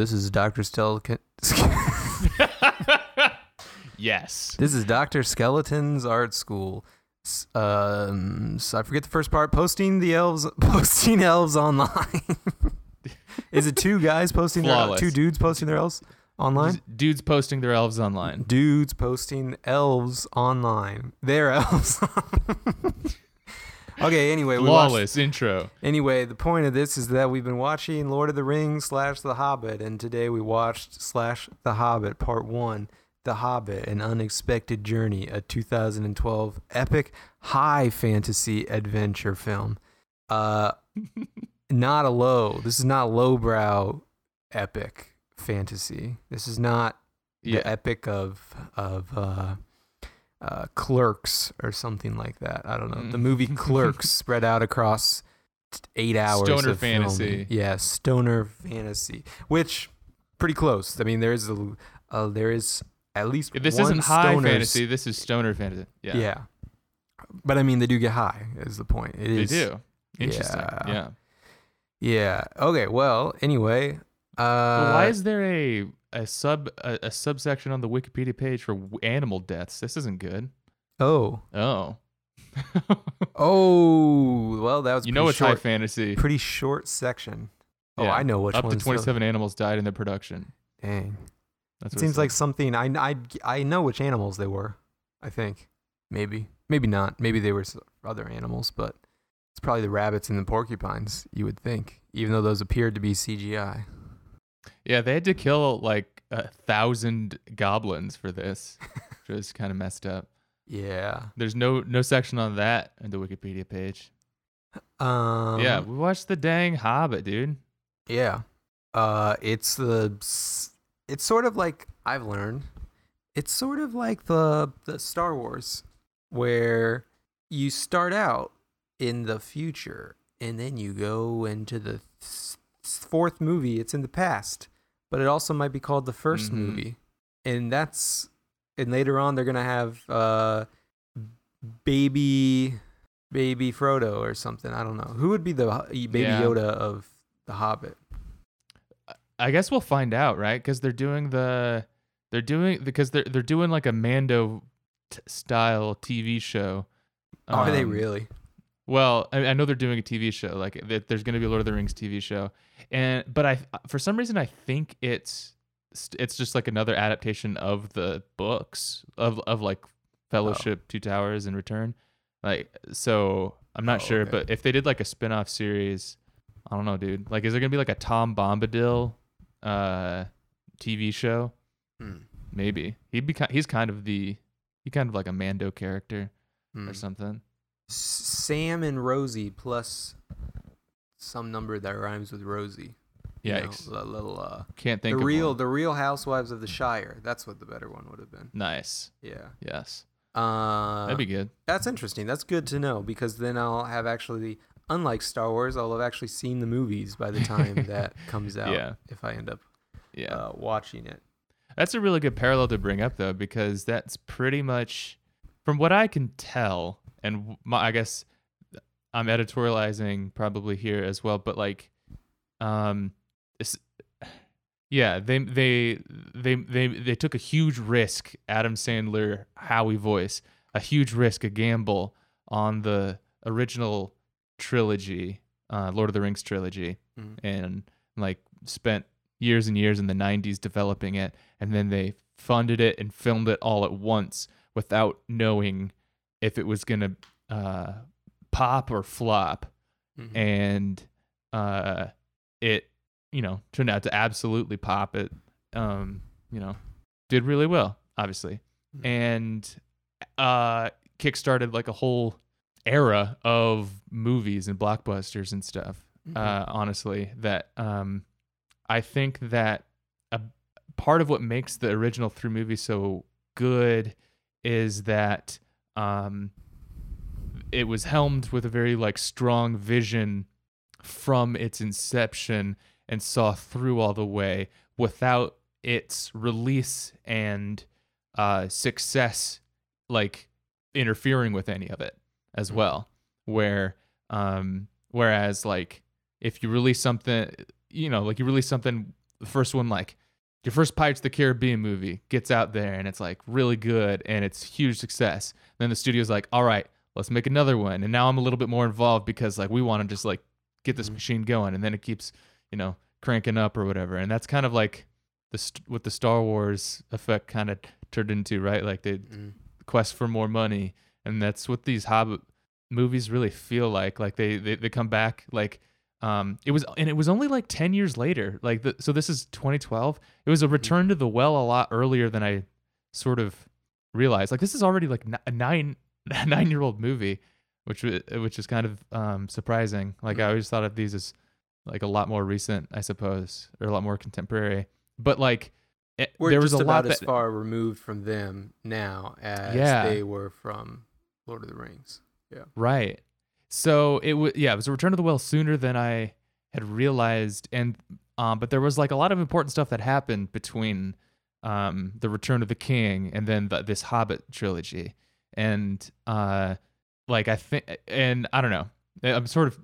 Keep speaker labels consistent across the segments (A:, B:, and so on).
A: This is Doctor Stel.
B: yes.
A: This is Doctor Skeleton's art school. Um, so I forget the first part. Posting the elves, posting elves online. is it two guys posting their two dudes posting their elves online?
B: Dudes posting their elves online.
A: Dudes posting elves online. Their elves. Okay. Anyway, we watched-
B: Flawless intro.
A: Anyway, the point of this is that we've been watching Lord of the Rings slash The Hobbit, and today we watched slash The Hobbit Part One, The Hobbit: An Unexpected Journey, a 2012 epic high fantasy adventure film. Uh, not a low. This is not lowbrow epic fantasy. This is not the
B: Yeah.
A: epic of of uh, uh, Clerks or something like that. I don't know. The
B: Mm.
A: movie Clerks spread out across eight hours.
B: Stoner
A: of filming.
B: fantasy.
A: Yeah, stoner fantasy, which pretty close. I mean, there is a uh, there is at least
B: This
A: one
B: isn't high
A: stoner
B: fantasy. This is stoner fantasy. Yeah.
A: Yeah. but I mean, they do get high. Is the point? It
B: They
A: is-
B: do. Interesting.
A: Yeah.
B: Yeah.
A: Yeah. Okay. Well. Anyway. Uh,
B: why is there a a sub a, a subsection on the Wikipedia page for animal deaths? This isn't good.
A: oh
B: Oh.
A: oh well that was
B: you know it's high fantasy.
A: pretty short section. Oh,
B: Yeah.
A: I know which
B: Up to
A: the-
B: 27 animals died in the production.
A: Dang.
B: That's
A: It seems like something I, I I know which animals they were. I think maybe maybe not. Maybe they were other animals, but it's probably the rabbits and the porcupines. You would think, even though those appeared to be CGI.
B: Yeah, they had to kill like a thousand goblins for this, which was kind of messed up.
A: Yeah.
B: There's no no section on that in the Wikipedia page.
A: Um.
B: yeah, we watched the dang Hobbit, dude.
A: Yeah. Uh, it's the it's sort of like I've learned. It's sort of like the the Star Wars, where you start out in the future and then you go into the th- fourth movie. It's in the past, but it also might be called the 1st
B: Mhm.
A: movie, and that's and later on they're gonna have uh baby baby Frodo or something. I don't know who would be the uh, baby
B: Yeah.
A: Yoda of the Hobbit.
B: I guess we'll find out, right? Because they're doing the they're doing because they're they're doing like a Mando t- style TV show.
A: Are they
B: Um,
A: really?
B: Well, I, I know they're doing a TV show. Like th- there's going to be a Lord of the Rings TV show, and but I for some reason I think it's it's just like another adaptation of the books of of like Fellowship, Two Towers, and Return. Like so, I'm not
A: Oh,
B: sure,
A: okay.
B: but if they did like a spin-off series, I don't know, dude. Like, is there gonna be like a Tom Bombadil uh TV show?
A: Hmm.
B: Maybe he'd be he's kind of the he kind of like a Mando character
A: Hmm.
B: or something.
A: Sam and Rosie plus some number that rhymes with Rosie. You know, a little uh,
B: Can't think
A: the
B: of
A: real
B: one.
A: the real Housewives of the Shire. That's what the better one would have been.
B: Nice.
A: Yeah.
B: Yes.
A: Uh,
B: That'd be good.
A: that's interesting. That's good to know because then I'll have actually, unlike Star Wars, I'll have actually seen the movies by the time that comes out.
B: Yeah.
A: If I end up
B: Yeah.
A: uh, watching it.
B: That's a really good parallel to bring up though, because that's pretty much, from what I can tell, and my, I guess I'm editorializing probably here as well, but like, um, it's, yeah, they they they they they took a huge risk. Adam Sandler, Howie voice, a huge risk, a gamble on the original trilogy, uh, Lord of the Rings trilogy,
A: Mhm.
B: and like spent years and years in the 90s developing it and then they funded it and filmed it all at once without knowing if it was going to uh, pop or flop
A: Mhm.
B: and uh, it you know turned out to absolutely pop it um, you know did really well obviously
A: Mhm.
B: and uh kickstarted like a whole era of movies and blockbusters and stuff
A: Mhm.
B: uh, honestly, that um, I think that a part of what makes the original three movies so good is that um, it was helmed with a very like strong vision from its inception and saw through all the way without its release and uh, success like interfering with any of it as
A: Mhm.
B: well where um whereas like if you release something you know like you release something the first one like your first Pirates of the Caribbean movie gets out there and it's like really good and it's huge success. Then the studio's like, all right, let's make another one. And now I'm a little bit more involved because like we want to just like get this
A: Mhm.
B: machine going. And then it keeps, you know, cranking up or whatever. And that's kind of like the st- what the Star Wars effect kind of turned into, right? Like the
A: Mm.
B: quest for more money. And that's what these Hobbit movies really feel like. Like they they, they come back like um it was and it was only like 10 years later. Like the, so this is 2012. It was a return to the well a lot earlier than I sort of realized. Like this is already like a 9 a 9-year-old movie, which which is kind of um surprising. Like I
A: Mhm.
B: always thought of these as like a lot more recent, I suppose, or a lot more contemporary. But like it,
A: We're
B: there was a lot
A: as
B: that
A: far removed from them now as
B: Yeah.
A: they were from Lord of the Rings. Yeah.
B: Right. So it was yeah, it was a return to the well sooner than I had realized, and um, but there was like a lot of important stuff that happened between um the Return of the King and then the, this Hobbit trilogy, and uh, like I think, and I don't know, I'm sort of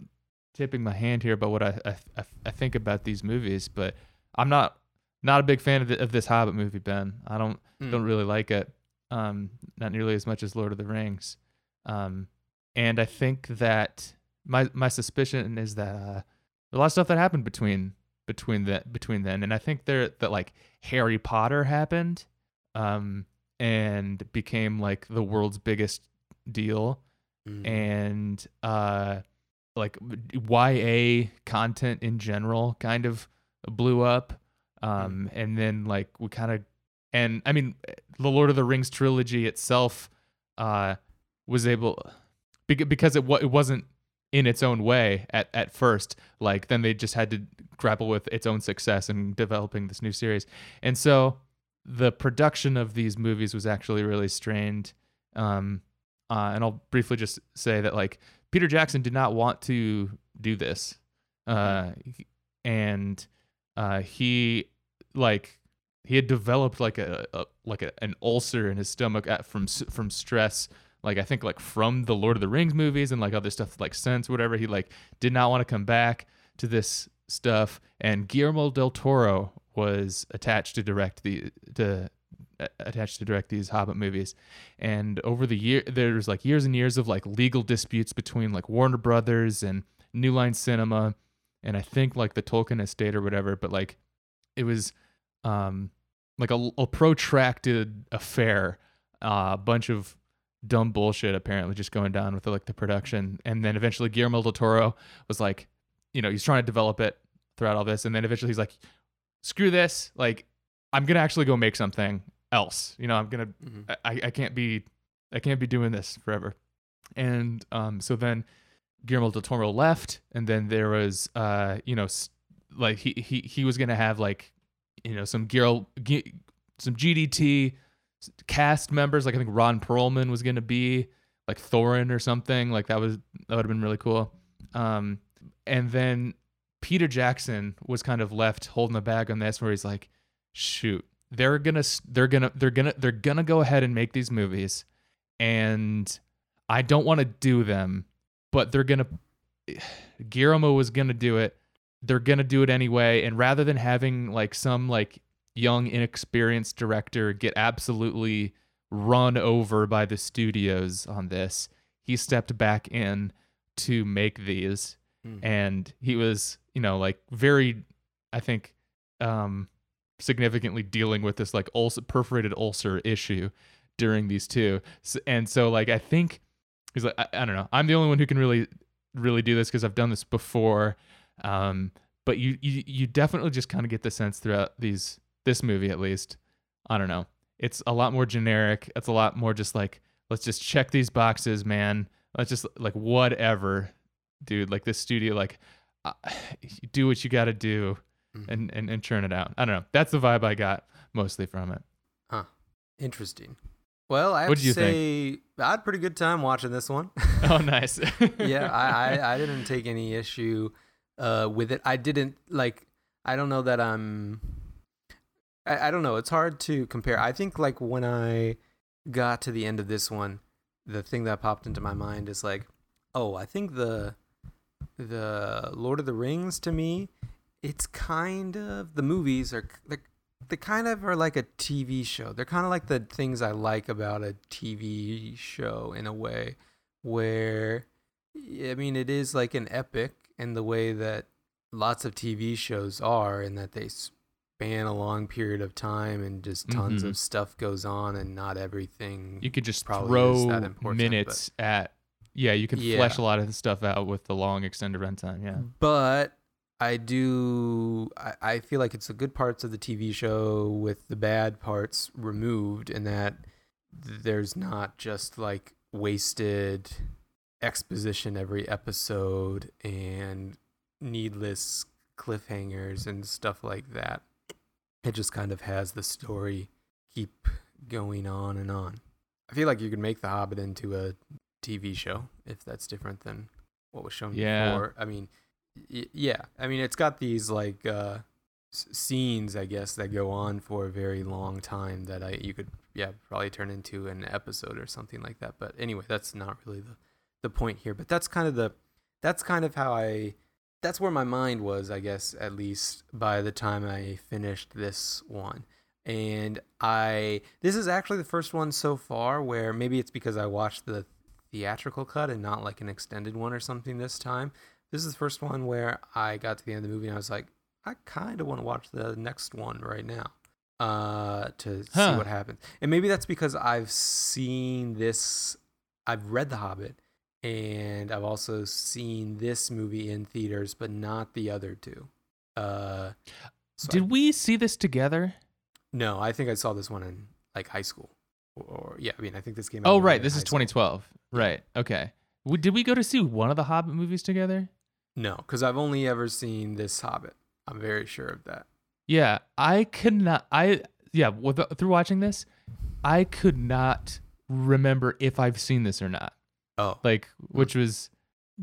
B: tipping my hand here about what I I, I, I think about these movies, but I'm not not a big fan of, the, of this Hobbit movie, Ben. I don't
A: Mm.
B: don't really like it. Um, not nearly as much as Lord of the Rings. Um, and I think that my my suspicion is that uh, a lot of stuff that happened between between the between then, and I think there that like Harry Potter happened, um, and became like the world's biggest deal,
A: Mm.
B: and uh, like YA content in general kind of blew up, um, and then like we kind of and I mean the Lord of the Rings trilogy itself uh was able because it it wasn't in its own way at at first like then they just had to grapple with its own success in developing this new series. And so the production of these movies was actually really strained um uh, and I'll briefly just say that like Peter Jackson did not want to do this uh and uh he like he had developed like a, a like a, an ulcer in his stomach at, from from stress like i think like from the lord of the rings movies and like other stuff like sense whatever he like did not want to come back to this stuff. And guillermo del toro was attached to direct the to attached to direct these hobbit movies. And over the year there's like years and years of like legal disputes between like warner brothers and new line cinema and i think like the tolkien estate or whatever but like it was um like a, a protracted affair uh, a bunch of dumb bullshit apparently just going down with like the production. And then eventually guillermo del toro was like you know he's trying to develop it throughout all this. And then eventually he's like screw this. Like i'm gonna actually go make something else. You know i'm gonna
A: Mhm.
B: I, I can't be I can't be doing this forever. And um, so then Guillermo del Toro left, and then there was uh, you know, like he he he was gonna have like you know some Guillermo, some GDT cast members, like I think Ron Perlman was gonna be like Thorin or something. Like that was that would have been really cool. Um, and then Peter Jackson was kind of left holding the bag on this, where he's like, shoot, they're gonna they're gonna they're gonna they're gonna go ahead and make these movies, and I don't want to do them, but they're gonna. Guillermo was gonna do it. They're gonna do it anyway, and rather than having like some like young inexperienced director get absolutely run over by the studios on this, he stepped back in to make these.
A: Mhm.
B: and he was you know like very i think um significantly dealing with this like ulcer perforated ulcer issue during these two. S and so like i think he's like I, I don't know. I'm the only one who can really really do this because i've done this before. Um but you you, you definitely just kind of get the sense throughout these this movie at least i don't know it's a lot more generic it's a lot more just like let's just check these boxes man let's just like whatever dude like this studio like uh, do what you got to do
A: Mhm.
B: and, and and churn it out i don't know that's the vibe i got mostly from it Huh.
A: Interesting. Well, I have
B: What'd
A: to say
B: think?
A: I had a pretty good time watching this one.
B: oh nice
A: yeah, I, I I didn't take any issue uh with it. I didn't like I don't know that I'm I, I don't know, it's hard to compare. I think like when I got to the end of this one, the thing that popped into my mind is like, oh, I think the the Lord of the Rings to me it's kind of the movies are they they kind of are like a TV show. They're kind of like the things I like about a TV show in a way where I mean it is like an epic in the way that lots of TV shows are in that they span a long period of time and just tons
B: Mhm.
A: of stuff goes on and not everything
B: You could just
A: probably is that
B: throw minutes at yeah, you could
A: Yeah.
B: flesh a lot of the stuff out with the long extended runtime. Yeah.
A: But I do. I, I feel like it's the good parts of the TV show with the bad parts removed, and that there's not just like wasted exposition every episode and needless cliffhangers and stuff like that. It just kind of has the story keep going on and on. I feel like you could make The Hobbit into a TV show if that's different than what was shown
B: Yeah.
A: before. I mean, y- yeah. I mean, it's got these like uh, s- scenes, I guess, that go on for a very long time that I you could yeah probably turn into an episode or something like that. But anyway, that's not really the the point here. But that's kind of the that's kind of how I that's where my mind was, I guess, at least by the time I finished this one. And I this is actually the first one so far where maybe it's because I watched the theatrical cut and not like an extended one or something this time. This is the first one where I got to the end of the movie and I was like, I kind of want to watch the next one right now uh to see what happens. And maybe that's because I've seen this I've read The Hobbit and I've also seen this movie in theaters but not the other two. Uh so I-
B: Did we see this together?
A: no, I think I saw this one in like high school. Or, or yeah, I mean, I think this came out.
B: Oh, right. This is
A: high school.
B: 2012. Right. Okay. Did we go to see one of the Hobbit movies together?
A: No, because I've only ever seen this Hobbit. I'm very sure of that.
B: Yeah, I could not. I yeah, with, through watching this, I could not remember if I've seen this or not.
A: Oh,
B: Like, which was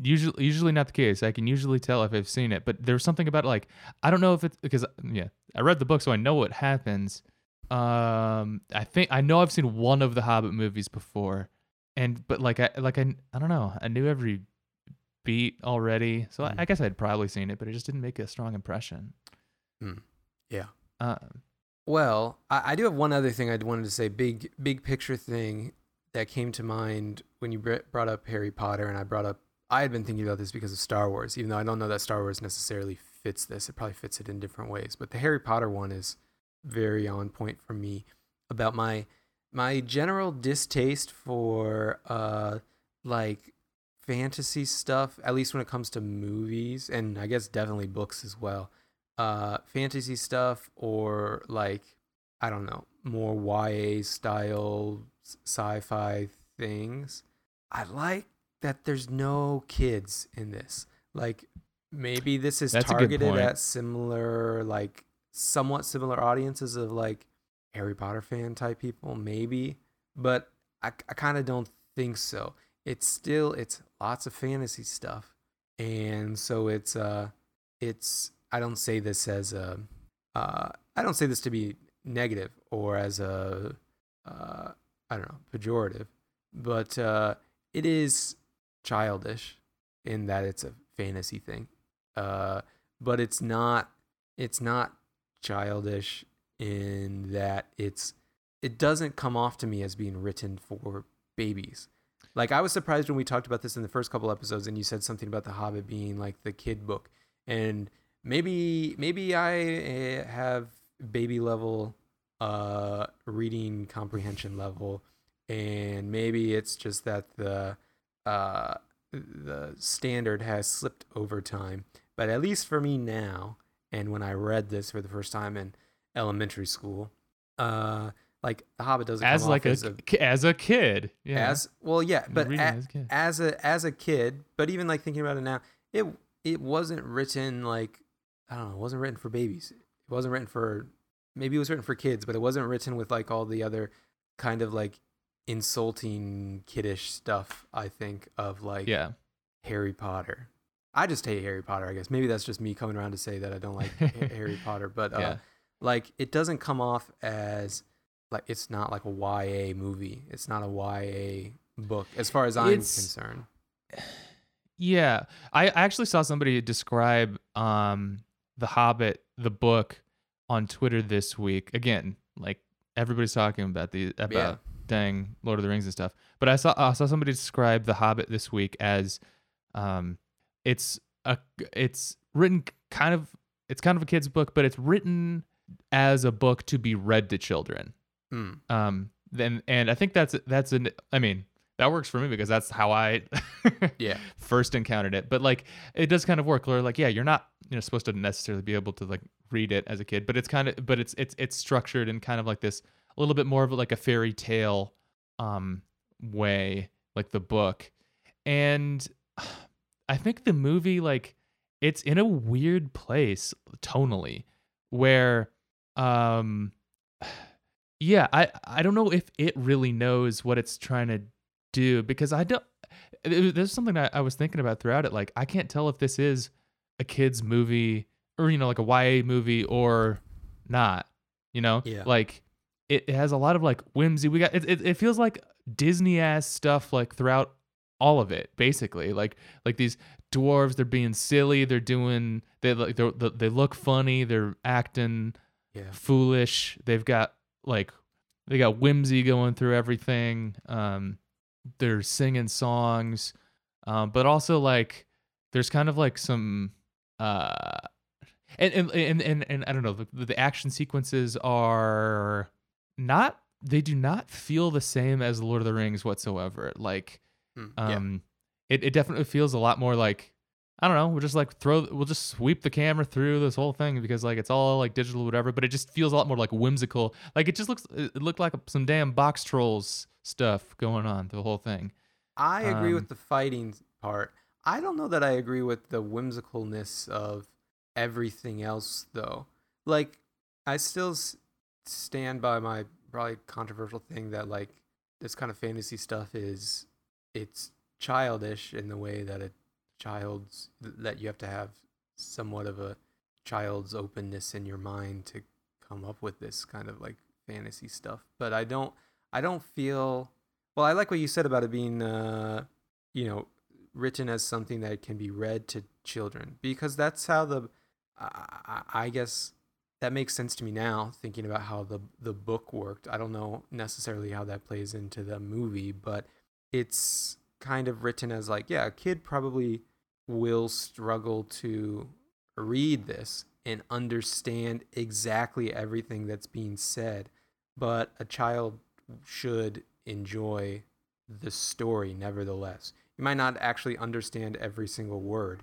B: usually usually not the case. I can usually tell if I've seen it, but there was something about it, like I don't know if it's because yeah, I read the book, so I know what happens. Um, I think I know I've seen one of the Hobbit movies before, and but like I like I I don't know. I knew every beat already, so I,
A: Mm.
B: I guess I'd probably seen it, but it just didn't make a strong impression.
A: Mm. Yeah.
B: Uh,
A: well, I, I do have one other thing I wanted to say. Big, big picture thing that came to mind when you brought up Harry Potter, and I brought up. I had been thinking about this because of Star Wars, even though I don't know that Star Wars necessarily fits this. It probably fits it in different ways, but the Harry Potter one is very on point for me about my my general distaste for uh like fantasy stuff at least when it comes to movies and i guess definitely books as well uh fantasy stuff or like i don't know more ya style sci-fi things. I like that there's no kids in this. Like maybe this is
B: That's
A: targeted at similar like somewhat similar audiences of like harry potter fan type people maybe but i, I kind of don't think so. It's still it's lots of fantasy stuff and so it's uh it's i don't say this as a uh i don't say this to be negative or as a uh i don't know pejorative but uh it is childish in that it's a fantasy thing. Uh but it's not it's not childish in that it's it doesn't come off to me as being written for babies. Like I was surprised when we talked about this in the first couple episodes, and you said something about The Hobbit being like the kid book, and maybe maybe I eh, have baby level uh reading comprehension level, and maybe it's just that the uh the standard has slipped over time. But at least for me now, and when I read this for the first time in elementary school, uh, like The Hobbit doesn't
B: as
A: come
B: like
A: off
B: a,
A: as a
B: as a kid. Yeah.
A: as well yeah but a-
B: as a
A: as a as a kid but even like thinking about it now it it wasn't written like i don't know it wasn't written for babies it wasn't written for maybe it was written for kids but it wasn't written with like all the other kind of like insulting kiddish stuff i think of like
B: yeah.
A: harry potter i just hate harry potter i guess maybe that's just me coming around to say that i don't like harry potter but uh
B: Yeah.
A: like it doesn't come off as like it's not like a YA movie. It's not a YA book as far as I'm
B: It's-
A: concerned.
B: Yeah, I I actually saw somebody describe um The Hobbit, the book, on Twitter this week. Again, like everybody's talking about the about
A: Yeah.
B: dang Lord of the Rings and stuff. But I saw I saw somebody describe The Hobbit this week as um it's a it's written kind of it's kind of a kid's book, but it's written as a book to be read to children.
A: Mm.
B: Um then and I think that's that's an I mean, that works for me because that's how I
A: Yeah.
B: first encountered it. But like it does kind of work where like, yeah, you're not, you know, supposed to necessarily be able to like read it as a kid, but it's kind of but it's it's it's structured in kind of like this a little bit more of like a fairy tale um way, like the book. And I think the movie like it's in a weird place tonally where um yeah, I I don't know if it really knows what it's trying to do because I don't there's something I, I was thinking about throughout it like I can't tell if this is a kids movie or you know like a YA movie or not you know
A: Yeah.
B: like it, it has a lot of like whimsy we got it, it, it feels like Disney ass stuff like throughout all of it basically like like these dwarves they're being silly they're doing they like they're, they look funny they're acting
A: Yeah.
B: foolish. They've got like they got whimsy going through everything. Um, they're singing songs, um, but also like there's kind of like some uh, and and and and, and I don't know the, the action sequences are not they do not feel the same as Lord of the Rings whatsoever. Like
A: Mm. yeah.
B: um, it, it definitely feels a lot more like I don't know. We'll just like throw, we'll just sweep the camera through this whole thing because like it's all like digital, whatever. But it just feels a lot more like whimsical. Like it just looks, it looked like some damn Boxtrolls stuff going on the whole thing.
A: I agree
B: Um,
A: with the fighting part. I don't know that I agree with the whimsicalness of everything else, though. Like, I still s- stand by my probably controversial thing that like this kind of fantasy stuff is it's childish in the way that a child's that you have to have somewhat of a child's openness in your mind to come up with this kind of like fantasy stuff. But I don't I don't feel well, I like what you said about it being, uh, you know, written as something that can be read to children because that's how the, I, I guess that makes sense to me now thinking about how the the book worked. I don't know necessarily how that plays into the movie, but it's kind of written as like, yeah, a kid probably will struggle to read this and understand exactly everything that's being said, but a child should enjoy the story nevertheless. You might not actually understand every single word,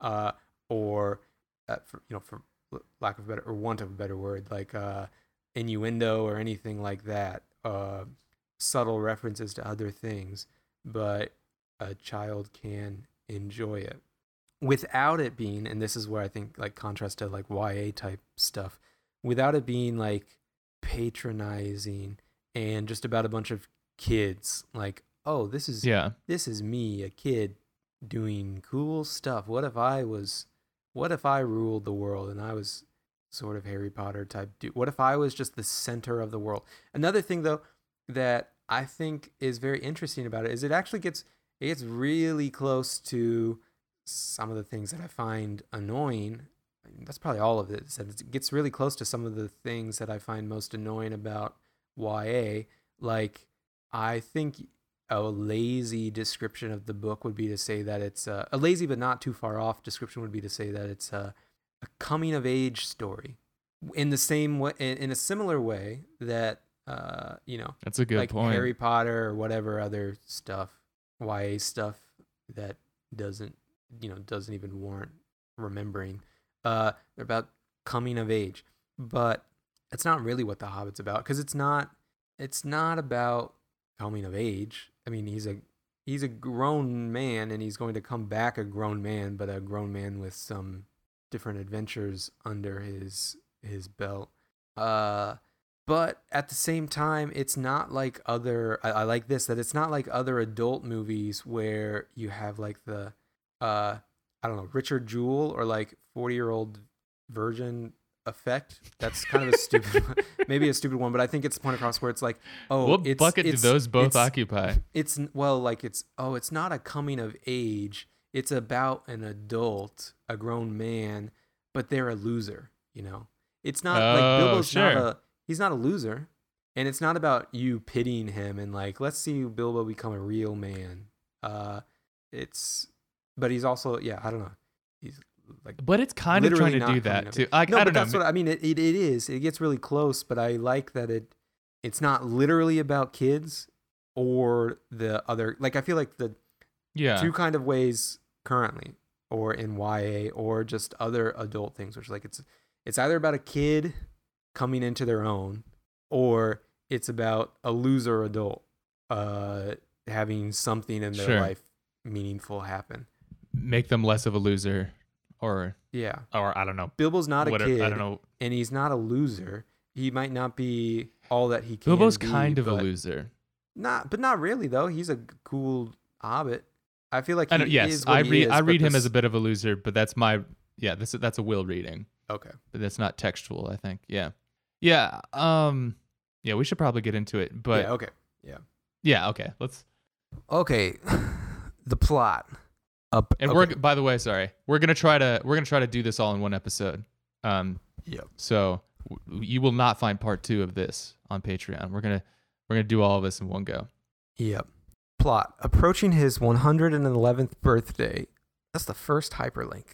A: uh, or uh, for, you know, for lack of a better or want of a better word, like uh, innuendo or anything like that, uh, subtle references to other things, but a child can enjoy it without it being, and this is where I think like contrast to like YA type stuff, without it being like patronizing and just about a bunch of kids like oh this is
B: Yeah.
A: this is me a kid doing cool stuff what if i was what if i ruled the world and i was sort of harry potter type dude? What if i was just the center of the world? Another thing though that i think is very interesting about it is it actually gets it gets really close to some of the things that i find annoying. That's probably all of it. it gets really close to some of the things that i find most annoying about ya like i think a lazy description of the book would be to say that it's uh, a lazy but not too far off description would be to say that it's a, a coming of age story in the same way in, in a similar way that uh, you know
B: That's a good
A: like
B: point.
A: Harry Potter or whatever other stuff YA stuff that doesn't you know doesn't even warrant remembering uh they're about coming of age but it's not really what the hobbit's about because it's not it's not about coming of age i mean he's a he's a grown man and he's going to come back a grown man but a grown man with some different adventures under his his belt. Uh but at the same time it's not like other I, I like this that it's not like other adult movies where you have like the uh i don't know richard jewell or like 40 year old virgin effect that's kind of a stupid one. maybe a stupid one but i think it's the point across where it's like oh
B: what
A: it's,
B: bucket do those both
A: it's-
B: occupy?
A: it's well like it's oh it's not a coming of age it's about an adult a grown man but they're a loser. You know, it's not like
B: Oh,
A: Bilbo's not
B: sure.
A: a he's not a loser, and it's not about you pitying him and like let's see Bilbo become a real man. Uh, it's but he's also yeah I don't know he's like
B: But it's kind of trying to do that too. Like
A: no,
B: I don't know.
A: that's what I mean. It, it it is. It gets really close, but I like that it it's not literally about kids or the other. Like I feel like the
B: yeah.
A: two kind of ways currently, or in YA, or just other adult things, which like it's it's either about a kid coming into their own, or it's about a loser adult uh having something in their
B: Sure.
A: life meaningful happen.
B: Make them less of a loser, or
A: Yeah,
B: or I don't know.
A: Bilbo's not a
B: Whatever.
A: kid.
B: I don't know.
A: and he's not a loser. He might not be all that he can.
B: Bilbo's
A: be,
B: kind of a loser.
A: Not, but not really though. He's a cool hobbit. I feel like he
B: I know, yes,
A: is what
B: I read
A: is,
B: I read him
A: this-
B: as a bit of a loser, but that's my yeah. This that's a will reading,
A: okay.
B: but that's not textual. I think yeah, yeah. Um, yeah. We should probably get into it, but
A: yeah, okay.
B: Yeah, yeah, okay. Let's
A: Okay, the plot. Up
B: and we're by the way, sorry, we're gonna try to we're gonna try to do this all in one episode. Um,
A: Yep.
B: so w- you will not find part two of this on Patreon. We're gonna we're gonna do all of this in one go.
A: Yep. Plot. Approaching his 111th birthday. That's the first hyperlink.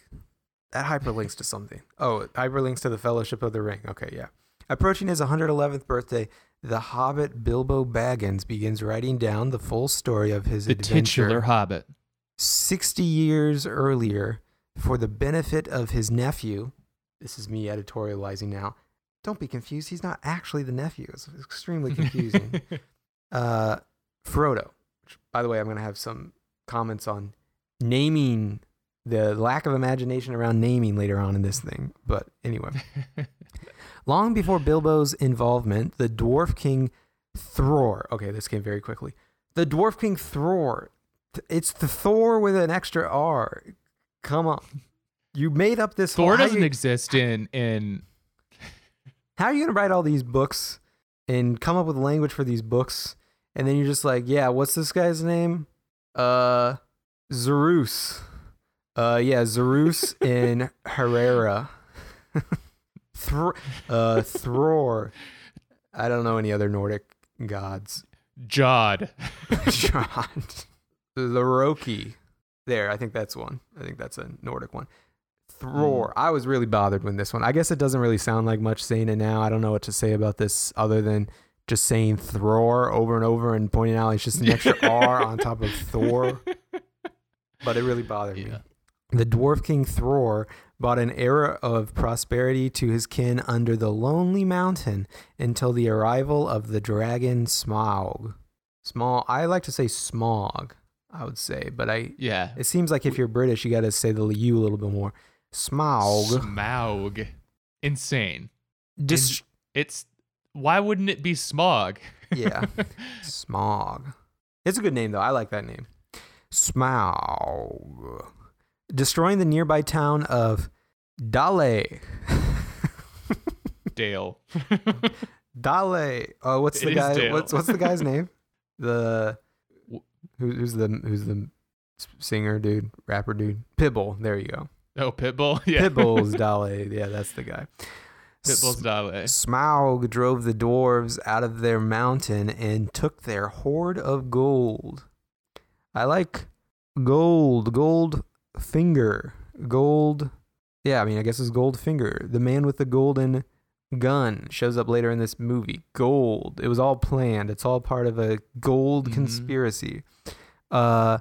A: That hyperlinks to something. Oh, it hyperlinks to the Fellowship of the Ring. Okay, yeah. Approaching his 111th birthday, the Hobbit Bilbo Baggins begins writing down the full story of his
B: The
A: adventure
B: titular Hobbit.
A: 60 years earlier for the benefit of his nephew. This is me editorializing now. Don't be confused. He's not actually the nephew. It's extremely confusing uh, Frodo. Which, by the way, I'm going to have some comments on naming the lack of imagination around naming later on in this thing. But anyway, long before Bilbo's involvement, the Dwarf King Thror. Okay, this came very quickly. The Dwarf King Thror. It's the Thor with an extra R. Come on. You made up this
B: Thor
A: whole,
B: doesn't
A: you-
B: exist in in
A: how are you gonna write all these books and come up with language for these books? And then you're just like yeah what's this guy's name? Uh Zerus uh yeah Zerus in Herrera. Thr- uh Thror. I don't know any other Nordic gods.
B: Jod.
A: John the Roki there I think that's one I think that's a Nordic one Thror. I was really bothered when this one. I guess it doesn't really sound like much saying it now. I don't know what to say about this other than just saying Thror over and over and pointing out it's just an extra R on top of Thor. But it really bothered me. The dwarf king Thror brought an era of prosperity to his kin under the lonely mountain until the arrival of the dragon Smaug. Small. I like to say Smog. I would say, but I.
B: Yeah.
A: It seems like if you're British, you got to say the U a little bit more. Smaug.
B: Smaug. Insane.
A: Dis-
B: It's why wouldn't it be smog?
A: yeah, Smog. It's a good name though. I like that name. Smaug. Destroying the nearby town of Dale.
B: Dale.
A: Dale. Oh, what's the
B: It
A: guy? What's what's the guy's name? The who, who's the who's the singer dude, rapper dude? Pitbull. There you go.
B: oh, Pitbull. Yeah.
A: Pitbull's Dale. Yeah, that's the guy.
B: Pitbull's Dale.
A: Smaug drove the dwarves out of their mountain and took their hoard of gold. I like gold, gold finger, gold. Yeah, I mean, I guess it's gold finger. The man with the golden gun shows up later in this movie. Gold. It was all planned. It's all part of a gold
B: Mhm.
A: conspiracy. Uh,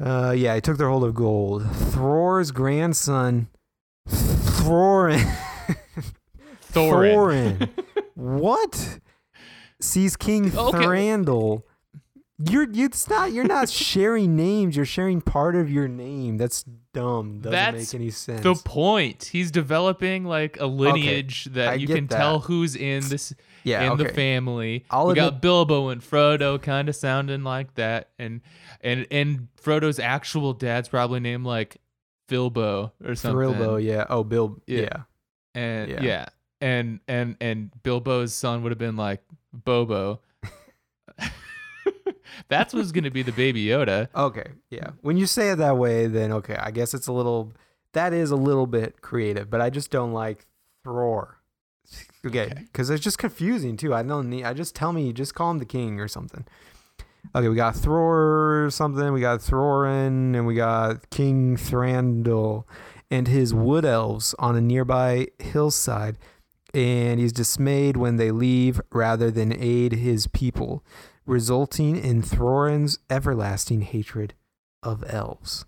A: uh, yeah, he took their hold of gold. Thror's grandson, Thorin.
B: Thorin.
A: Thorin. what? Sees King
B: Okay.
A: Thranduil. You're you it's not you're not sharing names, you're sharing part of your name. That's dumb. Doesn't
B: That's
A: make any sense.
B: The point. He's developing like a lineage that
A: I
B: you can
A: that.
B: tell who's in this
A: yeah,
B: in
A: okay.
B: the family.
A: I'll
B: you got
A: admit-
B: Bilbo and Frodo kind of sounding like that, and and and Frodo's actual dad's probably named like Filbo or something.
A: Thrilbo, yeah. Oh, Bill
B: Yeah.
A: yeah.
B: and
A: Yeah.
B: yeah. and and and Bilbo's son would have been like Bobo. That's what's gonna be the baby Yoda.
A: Okay, yeah. When you say it that way, then okay, I guess it's a little that is a little bit creative, but I just don't like Thror. Okay,
B: Okay.
A: because it's just confusing too. I don't need. I just tell me, just call him the king or something. Okay, we got Thror or something. We got Thorin, and we got King Thranduil and his wood elves on a nearby hillside. And he's dismayed when they leave rather than aid his people, resulting in Thorin's everlasting hatred of elves.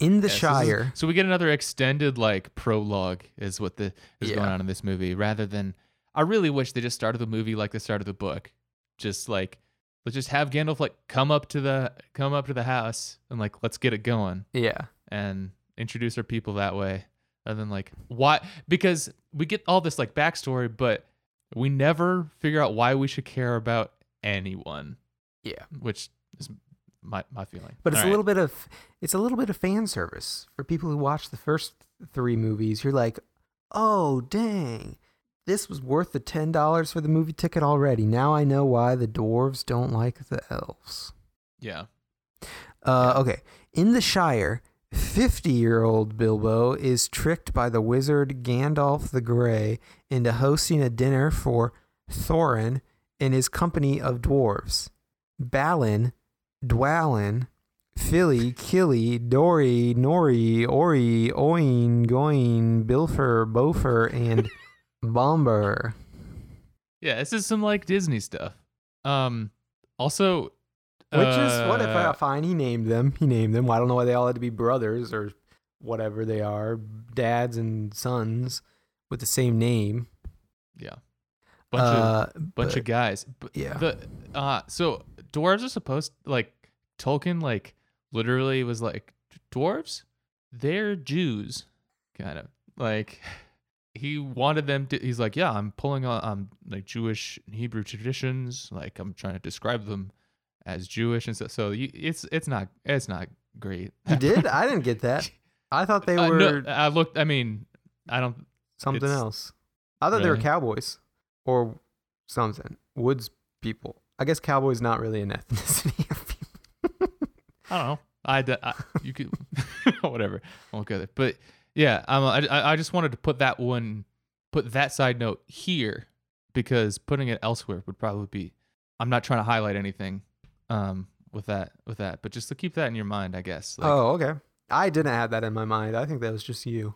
A: In the
B: so this is-
A: Shire,
B: So we get another extended like prologue is what the is
A: Yeah.
B: going on in this movie rather than I really wish they just started the movie like the start of the book. Just like let's just have Gandalf like come up to the come up to the house and like let's get it going
A: yeah,
B: and introduce our people that way. Rather than like why because we get all this like backstory, but we never figure out why we should care about anyone.
A: Yeah.
B: Which is my my feeling.
A: but it's
B: All
A: a
B: right.
A: little bit of it's a little bit of fan service for people who watch the first three movies. You're like, oh dang, this was worth the ten dollars for the movie ticket already. Now I know why the dwarves don't like the elves.
B: Yeah.
A: Uh, okay, in the Shire. 50 year old Bilbo is tricked by the wizard Gandalf the Grey into hosting a dinner for Thorin in his company of dwarves. Balin, Dwalin, Fili, Kili, Dori, Nori, Ori, Oin, Gloin, Bifur, Bofur, and Bombur.
B: Yeah, this is some like Disney stuff. Um, also,
A: Which is what if
B: uh,
A: uh, fine? He named them. He named them. I don't know why they all had to be brothers or whatever they are, dads and sons with the same name.
B: yeah, bunch of
A: uh,
B: bunch
A: but-
B: of guys. But
A: yeah.
B: the uh, so dwarves are supposed like Tolkien like literally was like dwarves, they're Jews, kind of like he wanted them to. He's like, yeah, I'm pulling on um like Jewish Hebrew traditions. Like I'm trying to describe them as Jewish and so. So you, it's it's not it's not great.
A: You did? I didn't get that. I thought they
B: Uh,
A: were
B: no, I looked. I mean, I don't.
A: something else. I thought they were cowboys or something. Woods people. I guess cowboys not really an ethnicity of people.
B: I don't know. I, I- you could whatever. I won't go there. But yeah, um, I I I just wanted to put that one, put that side note here because putting it elsewhere would probably be. I'm not trying to highlight anything, um, with that with that, but just to keep that in your mind, I guess. Like,
A: oh, okay. I didn't have that in my mind. I think that was just you.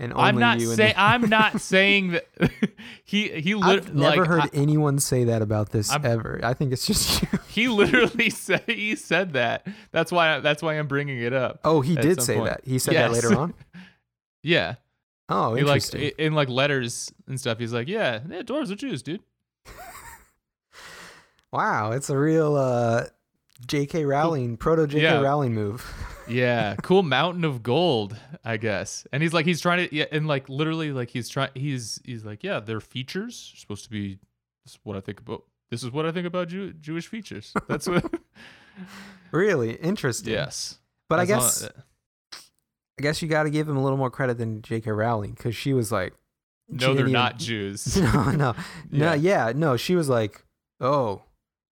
A: And only
B: I'm not saying I'm not saying that he he lit-
A: I've never
B: like,
A: heard
B: I-
A: anyone say that about this
B: I'm-
A: ever. I think it's just you.
B: he literally said he said that. That's why that's why I'm bringing it up.
A: Oh, he did say
B: point.
A: that. He said that later on.
B: Yeah.
A: Oh,
B: he like
A: interesting.
B: in like letters and stuff. He's like, yeah, yeah, dwarves are Jews, dude.
A: wow, it's a real uh, J.K. Rowling, proto J.K.
B: Yeah.
A: Rowling move.
B: Yeah, cool mountain of gold, I guess. And he's like, he's trying to, yeah, and like literally, like he's trying, he's he's like, yeah, their features are supposed to be. This is what I think about. This is what I think about Jew, Jewish features. That's what.
A: really interesting.
B: yes,
A: but I guess
B: all-
A: I guess you got to give him a little more credit than J.K. Rowling because she was like,
B: no, they're
A: didn't
B: Jews.
A: no, no, no,
B: Yeah.
A: yeah, no. She was like, oh,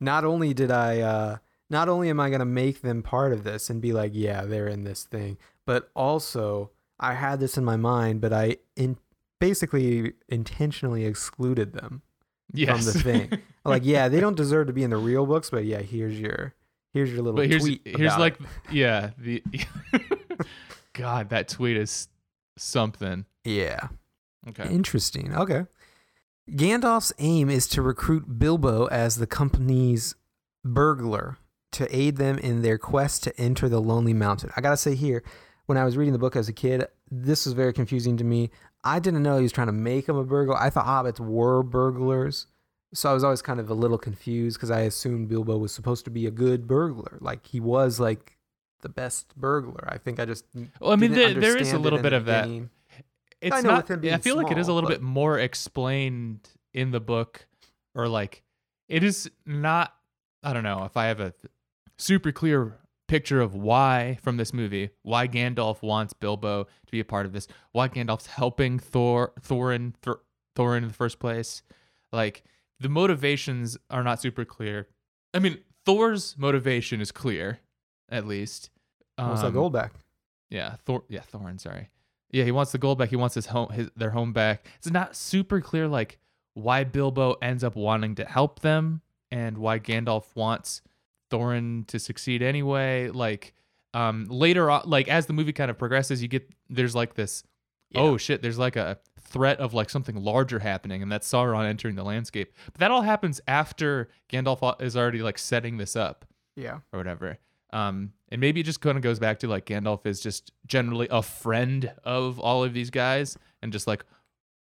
A: not only did I, uh, not only am I gonna make them part of this and be like, yeah, they're in this thing, but also I had this in my mind, but I in basically intentionally excluded them.
B: yes.
A: the thing. Like, yeah, they don't deserve to be in the real books, but yeah, here's your here's your little
B: but here's
A: tweet.
B: here's like
A: it.
B: yeah the. God, that tweet is something.
A: yeah,
B: Okay.
A: interesting. Okay. Gandalf's aim is to recruit Bilbo as the company's burglar to aid them in their quest to enter the Lonely Mountain. I gotta say here, when I was reading the book as a kid, this was very confusing to me. I didn't know he was trying to make him a burglar. I thought hobbits were burglars. So I was always kind of a little confused because I assumed Bilbo was supposed to be a good burglar. Like he was like the best burglar. I think I just
B: Well, I mean, there, there is a little bit of that.
A: beginning.
B: it's
A: I
B: not,
A: with him
B: yeah, I feel like it is a little
A: but-
B: bit more explained in the book, or like it is not. I don't know if I have a super clear picture of why from this movie why Gandalf wants Bilbo to be a part of this, why Gandalf's helping Thor Thorin Thor, Thorin in the first place. Like the motivations are not super clear. I mean, Thor's motivation is clear, at least.
A: Almost like
B: Um,
A: Goldback.
B: yeah, Thor. Yeah, Thorin. Sorry. Yeah, he wants the gold back. He wants his home, his their home back. It's not super clear like why Bilbo ends up wanting to help them and why Gandalf wants Thorin to succeed anyway. Like um later on, like as the movie kind of progresses, you get there's like this.
A: Yeah.
B: Oh shit! There's like a threat of like something larger happening, and that's Sauron entering the landscape. But that all happens after Gandalf is already like setting this up
A: Yeah.
B: or whatever. Um, and maybe it just kind of goes back to like Gandalf is just generally a friend of all of these guys, and just like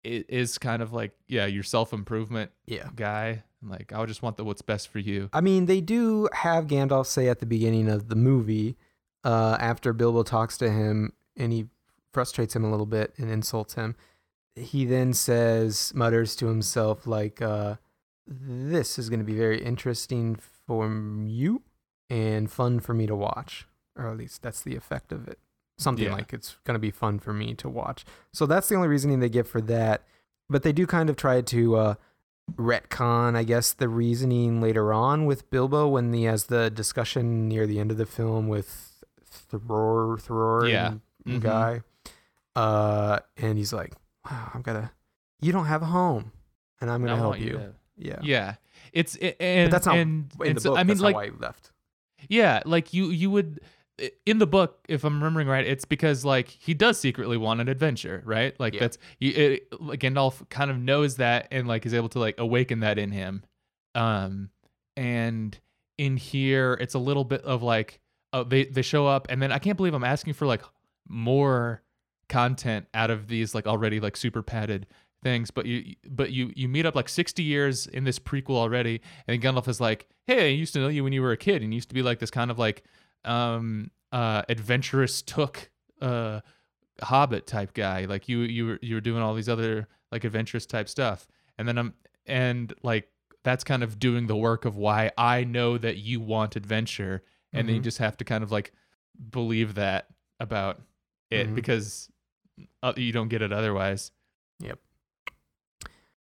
B: it is kind of like yeah, your self improvement
A: Yeah.
B: guy. Like I would just want the what's best for you.
A: I mean, they do have Gandalf say at the beginning of the movie, uh, after Bilbo talks to him and he frustrates him a little bit and insults him, he then says, mutters to himself, like, uh, this is going to be very interesting for you and fun for me to watch. Or at least that's the effect of it. Something
B: Yeah.
A: like it's going to be fun for me to watch. So that's the only reasoning they give for that. But they do kind of try to uh, retcon, I guess, the reasoning later on with Bilbo when he has the discussion near the end of the film with Thror, Thror
B: Yeah. Mhm.
A: guy. Uh, and he's like, "Wow, I'm gonna, you don't have a home, and I'm gonna
B: I
A: help
B: want
A: you." Yeah,
B: yeah, it's it, and
A: that's not
B: and,
A: in the
B: so-
A: book.
B: I mean,
A: that's
B: like
A: why he left.
B: Yeah, like you you would in the book, if I'm remembering right, it's because like he does secretly want an adventure, right? Like
A: Yeah.
B: that's you, it, like Gandalf kind of knows that and like is able to like awaken that in him. Um, and in here, it's a little bit of like uh, they they show up, and then I can't believe I'm asking for like more content out of these like already like super padded things but you but you you meet up like 60 years in this prequel already and Gandalf is like hey I used to know you when you were a kid and you used to be like this kind of like um uh adventurous took uh hobbit type guy like you you were you were doing all these other like adventurous type stuff and then I'm and like that's kind of doing the work of why I know that you want adventure and then you
A: Mhm.
B: just have to kind of like believe that about it
A: Mhm.
B: because uh, you don't get it otherwise Yep.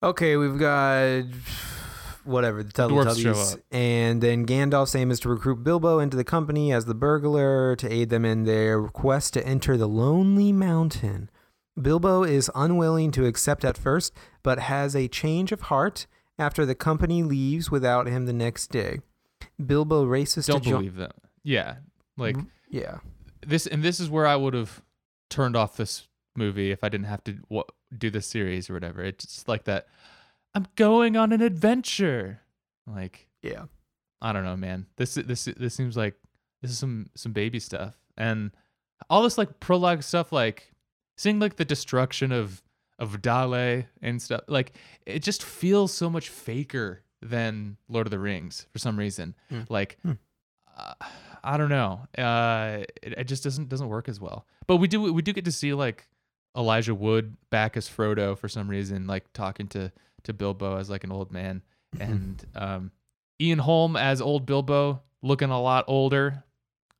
A: Okay, we've got whatever the Teletubbies, and then Gandalf's aim is to recruit Bilbo into the company as the burglar to aid them in their quest to enter the Lonely Mountain. Bilbo is unwilling to accept at first, but has a change of heart after the company leaves without him the next day. Bilbo races
B: don't
A: to
B: believe that yeah like mm-hmm.
A: Yeah,
B: this and this is where I would have turned off this movie if I didn't have to do this series or whatever. It's like that. I'm going on an adventure. Like
A: yeah,
B: I don't know, man. This this this seems like this is some some baby stuff, and all this like prologue stuff, like seeing like the destruction of of Dale and stuff. Like it just feels so much faker than Lord of the Rings for some reason.
A: Hmm.
B: Like
A: Hmm.
B: uh, I don't know. Uh, it, it just doesn't doesn't work as well. But we do we do get to see like Elijah Wood back as Frodo for some reason, like talking to to Bilbo as like an old man, and um, Ian Holm as old Bilbo, looking a lot older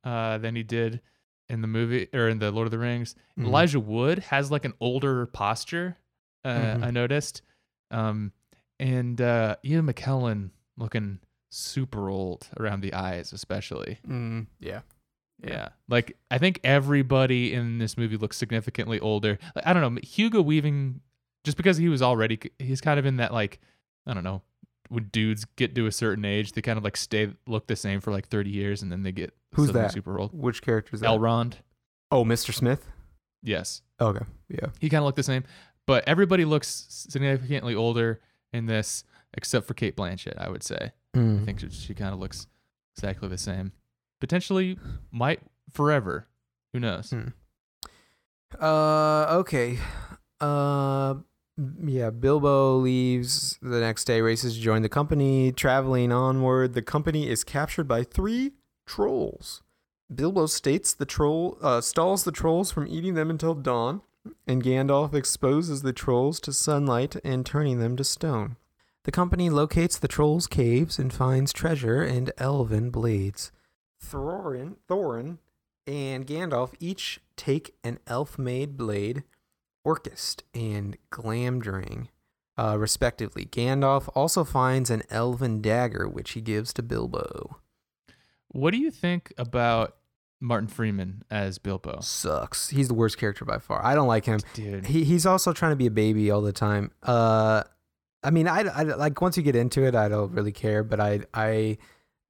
B: uh, than he did in the movie or in the Lord of the Rings.
A: Mhm.
B: Elijah Wood has like an older posture. Uh,
A: Mhm.
B: I noticed, um, and uh, Ian McKellen looking super old around the eyes, especially.
A: Mm, yeah.
B: Yeah. Like I think everybody in this movie looks significantly older. Like, I don't know, Hugo Weaving just because he was already he's kind of in that like I don't know, when dudes get to a certain age, they kind of like stay look the same for like 30 years and then they get
A: Who's that?
B: super old.
A: Which character is that?
B: Elrond.
A: Oh, Mr. Smith.
B: Yes.
A: Okay, yeah.
B: He kind of looked the same, but everybody looks significantly older in this except for Cate Blanchett, I would say.
A: Mm.
B: I think she, she kind of looks exactly the same. Potentially might forever. Who knows?
A: Hmm. Uh, okay. Uh, yeah. Bilbo leaves the next day, races to join the company. Traveling onward, the company is captured by three trolls. Bilbo states the troll uh, stalls the trolls from eating them until dawn, and Gandalf exposes the trolls to sunlight and turning them to stone. The company locates the trolls' caves and finds treasure and elven blades. Thorin, Thorin and Gandalf each take an elf-made blade, Orcrist and Glamdring, uh, respectively. Gandalf also finds an elven dagger, which he gives to Bilbo.
B: What do you think about Martin Freeman as Bilbo.
A: Sucks. He's the worst character by far. I don't like him.
B: Dude.
A: He he's also trying to be a baby all the time. Uh, I mean, I, I like once you get into it, I don't really care. But I I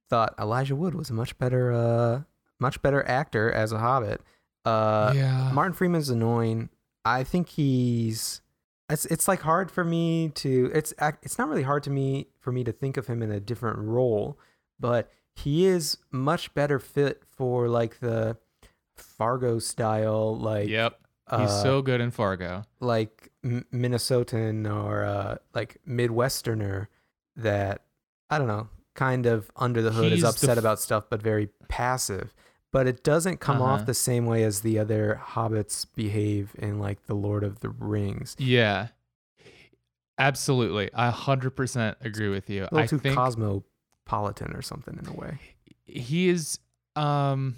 A: thought Elijah Wood was a much better uh much better actor as a Hobbit. Uh,
B: yeah.
A: Martin Freeman's annoying. I think he's it's it's like hard for me to it's it's not really hard to me for me to think of him in a different role, but he is much better fit for like the Fargo style like
B: yep. He's
A: uh,
B: so good in Fargo.
A: like M- Minnesotan or uh, like Midwesterner that I don't know, kind of under the hood
B: He's
A: is upset
B: f-
A: about stuff, but very passive. But it doesn't come
B: Uh-huh.
A: off the same way as the other hobbits behave in like the Lord of the Rings.
B: Yeah. Absolutely. I 100% agree with you.
A: A little
B: I
A: too
B: think
A: cosmopolitan or something in a way.
B: he is um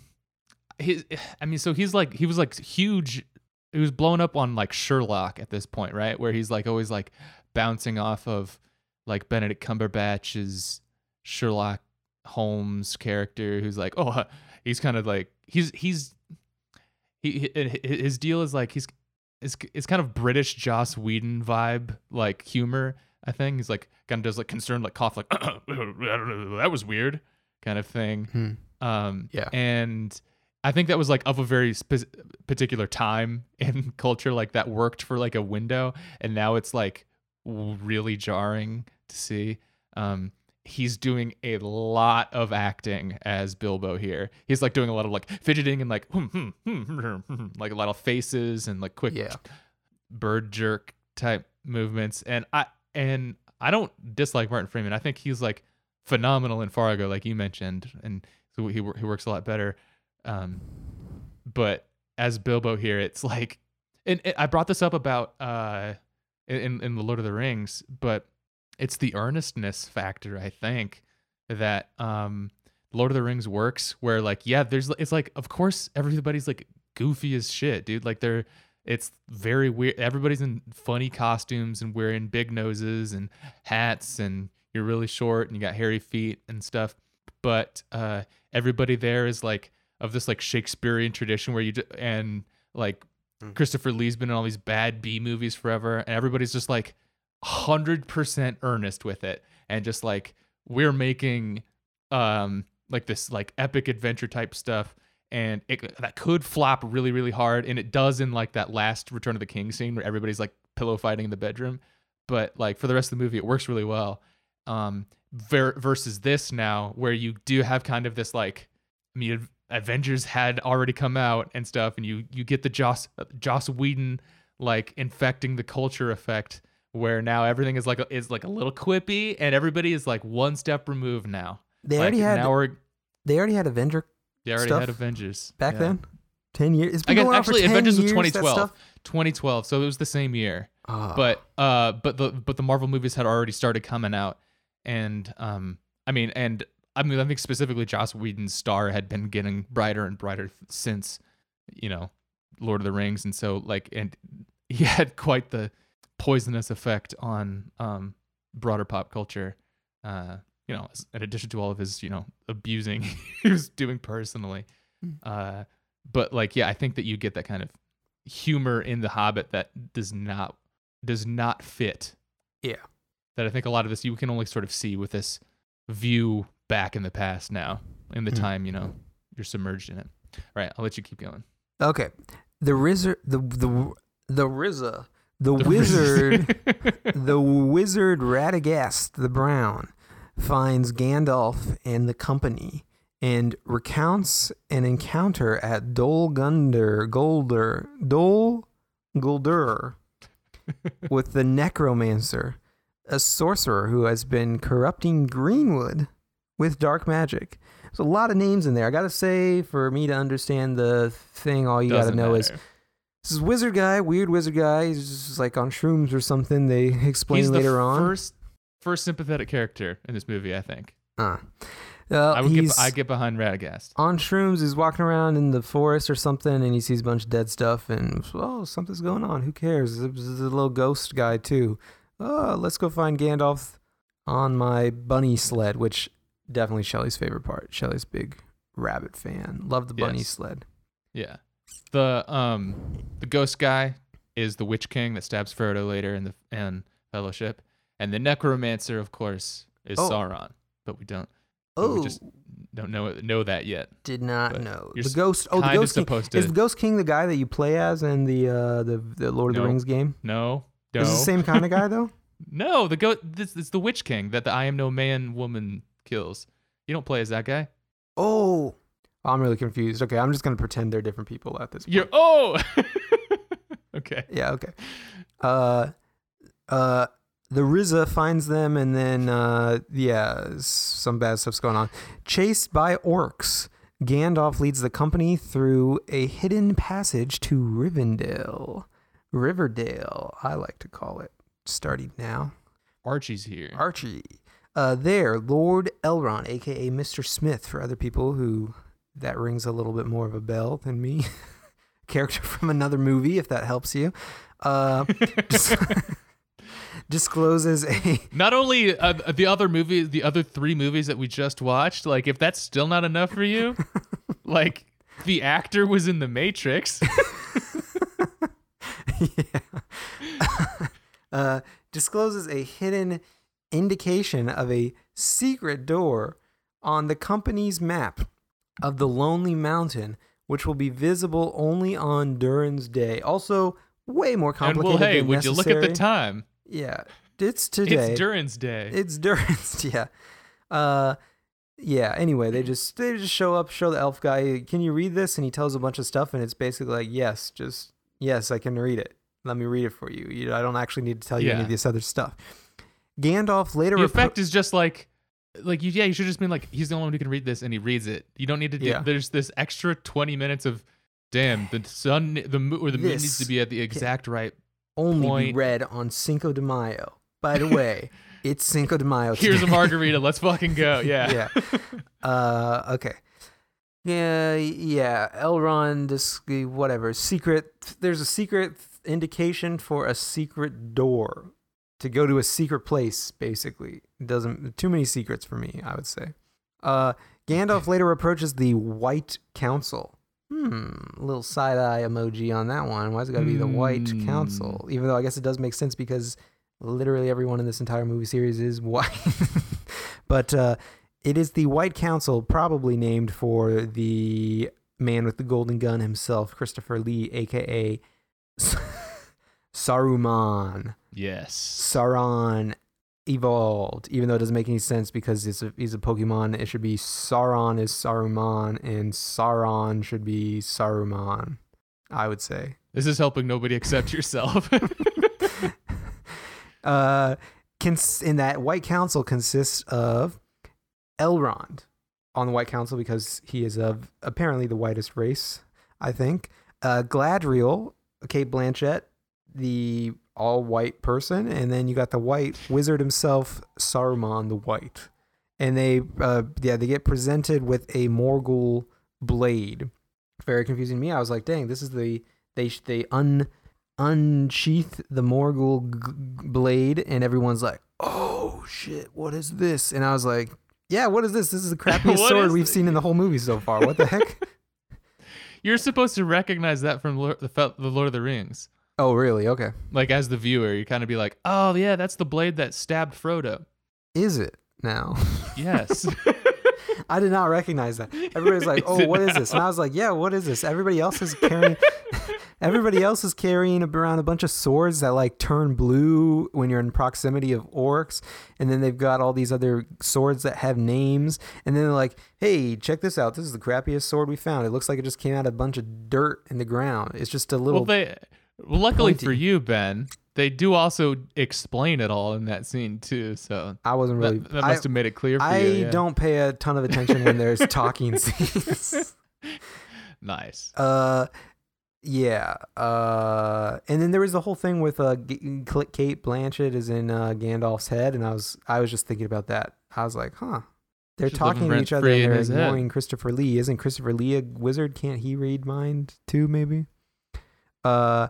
B: he I mean so he's like he was like huge he was blown up on like Sherlock at this point, right? Where he's like always like bouncing off of like Benedict Cumberbatch's Sherlock Holmes character who's like, "Oh, he's kind of like he's he's he his deal is like he's it's it's kind of British Joss Whedon vibe like humor. I think he's like kind of does like concerned like cough like I don't know that was weird kind of thing.
A: Hmm.
B: Um,
A: Yeah.
B: and I think that was like of a very spe- particular time in culture, like that worked for like a window, and now it's like really jarring to see. Um, he's doing a lot of acting as Bilbo here. He's like doing a lot of like fidgeting and like hmm, hmm, hmm, like a lot of faces and like quick
A: Yeah.
B: bird jerk type movements. And I and I don't dislike Martin Freeman. I think he's like phenomenal in Fargo, like you mentioned, and so he he works a lot better. Um, but as Bilbo here, it's like, and, and I brought this up about uh in in the Lord of the Rings, but it's the earnestness factor. I think that um Lord of the Rings works where like yeah, there's it's like of course everybody's like goofy as shit, dude. Like they're it's very weird. Everybody's in funny costumes and wearing big noses and hats, and you're really short and you got hairy feet and stuff. But uh, everybody there is like of this like Shakespearean tradition where you d- and like
A: Mm.
B: Christopher Lee's been in all these bad B movies forever, and everybody's just like hundred percent earnest with it, and just like we're making um like this like epic adventure type stuff. And it that could flop really really hard. And it does in like that last return of the king scene where everybody's like pillow fighting in the bedroom. But like for the rest of the movie it works really well. Um ver- versus this now where you do have kind of this like i mean avengers had already come out and stuff and you you get the joss joss whedon like infecting the culture effect where now everything is like a, is like a little quippy and everybody is like one step removed now
A: They
B: like
A: already had
B: now we're
A: they already had Avenger
B: they already had avengers
A: back
B: Yeah.
A: then. Ten years. It's
B: I
A: been
B: guess
A: on for
B: actually
A: 10
B: Avengers was
A: years, that
B: 2012.
A: stuff?
B: 2012, so it was the same year.
A: Ah.
B: But uh but the but the Marvel movies had already started coming out and um I mean and I mean I think specifically Joss Whedon's star had been getting brighter and brighter since you know Lord of the Rings and so like and he had quite the poisonous effect on um broader pop culture uh you know in addition to all of his you know abusing he was doing personally
A: Mm.
B: uh but like yeah i think that you get that kind of humor in the hobbit that does not does not fit
A: Yeah.
B: that i think a lot of this you can only sort of see with this view back in the past now in the
A: Hmm.
B: time you know you're submerged in it all right i'll let you keep going
A: Okay. The wizard the the the RZA the,
B: The
A: wizard the wizard Radagast the Brown finds Gandalf and the company and recounts an encounter at Dol Guldur Golder Dol Guldur with the necromancer, a sorcerer who has been corrupting Greenwood with dark magic. There's a lot of names in there. I gotta say, for me to understand the thing, all you gotta
B: Doesn't
A: know is
B: matter.
A: This is wizard guy, weird wizard guy. He's just like on shrooms or something. They explain
B: he's
A: later
B: the
A: on.
B: first first sympathetic character in this movie i think
A: Uh, uh,
B: i would get i get behind radagast
A: on shrooms. He's walking around in the forest or something, and he sees a bunch of dead stuff. And oh, something's going on. Who cares? There's a little ghost guy too. Oh, let's go find Gandalf on my bunny sled, which definitely Shelley's favorite part. Shelley's big rabbit fan. Love the bunny
B: Yes.
A: sled.
B: Yeah. The um the ghost guy is the Witch King that stabs Frodo later in the in Fellowship, and the Necromancer, of course, is
A: Oh.
B: Sauron. But we don't
A: Oh,
B: we just don't know it- know that yet.
A: did not
B: but
A: know the ghost. Oh, the ghost king.
B: supposed
A: Is the ghost king the guy that you play as in the uh the the Lord of the Rings game?
B: no. No.
A: Is the same kind of guy though?
B: No, the go this it's the Witch King that the I am no man woman kills. You don't play as that guy.
A: Oh, I'm really confused. Okay, I'm just gonna pretend they're different people at this point.
B: You're oh Okay.
A: Yeah, okay. Uh uh the Riza finds them and then uh yeah, some bad stuff's going on. Chased by orcs, Gandalf leads the company through a hidden passage to Rivendell. Riverdale, I like to call it. Starting now.
B: Archie's here.
A: Archie. Uh, there, Lord Elrond, aka Mr. Smith, for other people who that rings a little bit more of a bell than me. Character from another movie, if that helps you. Uh, dis- discloses a
B: Not only uh, the other movie, the other three movies that we just watched, like if that's still not enough for you, like the actor was in The Matrix.
A: yeah. uh, discloses a hidden indication of a secret door on the company's map of the Lonely Mountain, which will be visible only on Durin's Day. Also, way more
B: and
A: complicated.
B: well, hey,
A: than
B: would you look at the time?
A: Yeah, it's today.
B: It's Durin's Day.
A: It's Durin's. Yeah. Uh, yeah. Anyway, they just they just show up, show the elf guy. Can you read this? And he tells a bunch of stuff, and it's basically like, yes, just yes, I can read it. Let me read it for you. you I don't actually need to tell you any of this other stuff. Gandalf later.
B: the
A: repro-
B: effect is just like, like yeah, you should just been like, he's the only one who can read this, and he reads it. You don't need to do.
A: Yeah.
B: There's this extra twenty minutes of, damn, the sun, the mo- or the moon needs to be at the exact right.
A: only be
B: point.
A: read on Cinco de Mayo. By the way, it's Cinco de Mayo.
B: Here's a margarita. Let's fucking go. Yeah.
A: yeah. Uh, okay. Yeah, yeah. Elrond, this whatever secret. There's a secret indication for a secret door to go to a secret place. Basically, doesn't too many secrets for me. I would say. Uh, Gandalf later approaches the White Council. Hmm, little side eye emoji on that one. Why's it gotta be the White
B: Hmm.
A: Council? Even though I guess it does make sense because literally everyone in this entire movie series is white. but uh, it is the White Council, probably named for the man with the golden gun himself, Christopher Lee, aka Saruman.
B: Yes.
A: Sauron evolved, even though it doesn't make any sense because it's a, he's a Pokemon. It should be Sauron is Saruman, and Sauron should be Saruman. I would say.
B: This is helping nobody except yourself.
A: uh, cons- in that White Council consists of Elrond on the White Council because he is of apparently the whitest race, I think. Uh, Gladriel, Cate Blanchett, the all white person, and then you got the white wizard himself, Saruman the White. And they, uh, yeah, they get presented with a Morgul blade. Very confusing to me. I was like, dang, this is the they they un unsheath the Morgul g- blade, and everyone's like, "Oh shit, what is this?" And I was like, "Yeah, what is this? This is the crappiest sword we've
B: it?"
A: seen in the whole movie so far. What the heck?"
B: You're supposed to recognize that from Lord, the, the Lord of the Rings.
A: Oh, really? Okay.
B: Like as the viewer, you kind of be like, "Oh yeah, that's the blade that stabbed Frodo."
A: Is it now?
B: Yes.
A: I did not recognize that. Everybody's like, "Oh, what is this?" And I was like, "Yeah, what is this?" Everybody else is carrying. Everybody else is carrying around a bunch of swords that like turn blue when you're in proximity of orcs, and then they've got all these other swords that have names, and then they're like, "Hey, check this out! This is the crappiest sword we found. It looks like it just came out of a bunch of dirt in the ground. It's just a little."
B: well, they well, luckily for you, Ben, they do also explain it all in that scene too. So
A: I wasn't really.
B: that, that
A: I-
B: must have made it clear for
A: I
B: you. yeah.
A: don't pay a ton of attention when there's talking scenes.
B: Nice.
A: Uh, yeah. Uh, and then there was the whole thing with uh, G- Cate Blanchett is in uh, Gandalf's head, and I was I was just thinking about that. I was like, huh. They're
B: She's
A: talking to each other and they're
B: his head.
A: ignoring Christopher Lee. Isn't Christopher Lee a wizard? Can't he read mind too? Maybe. Uh.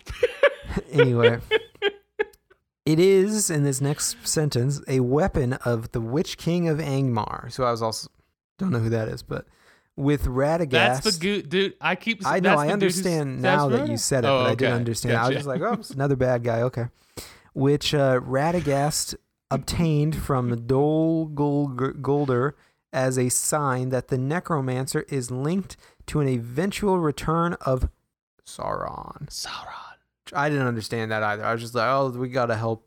A: anyway. It is in this next sentence a weapon of the Witch King of Angmar. So I was also don't know who that is, but with Radagast.
B: That's the goo, dude. I keep.
A: I know. I
B: the dude who's-
A: understand now that you said it,
B: Oh,
A: but I didn't understand. I was just like, oh, it's another bad guy. Okay. Which uh, Radagast obtained from Dol Guldur as a sign that the necromancer is linked to an eventual return of Sauron.
B: Sauron.
A: I didn't understand that either. I was just like, oh, we gotta help.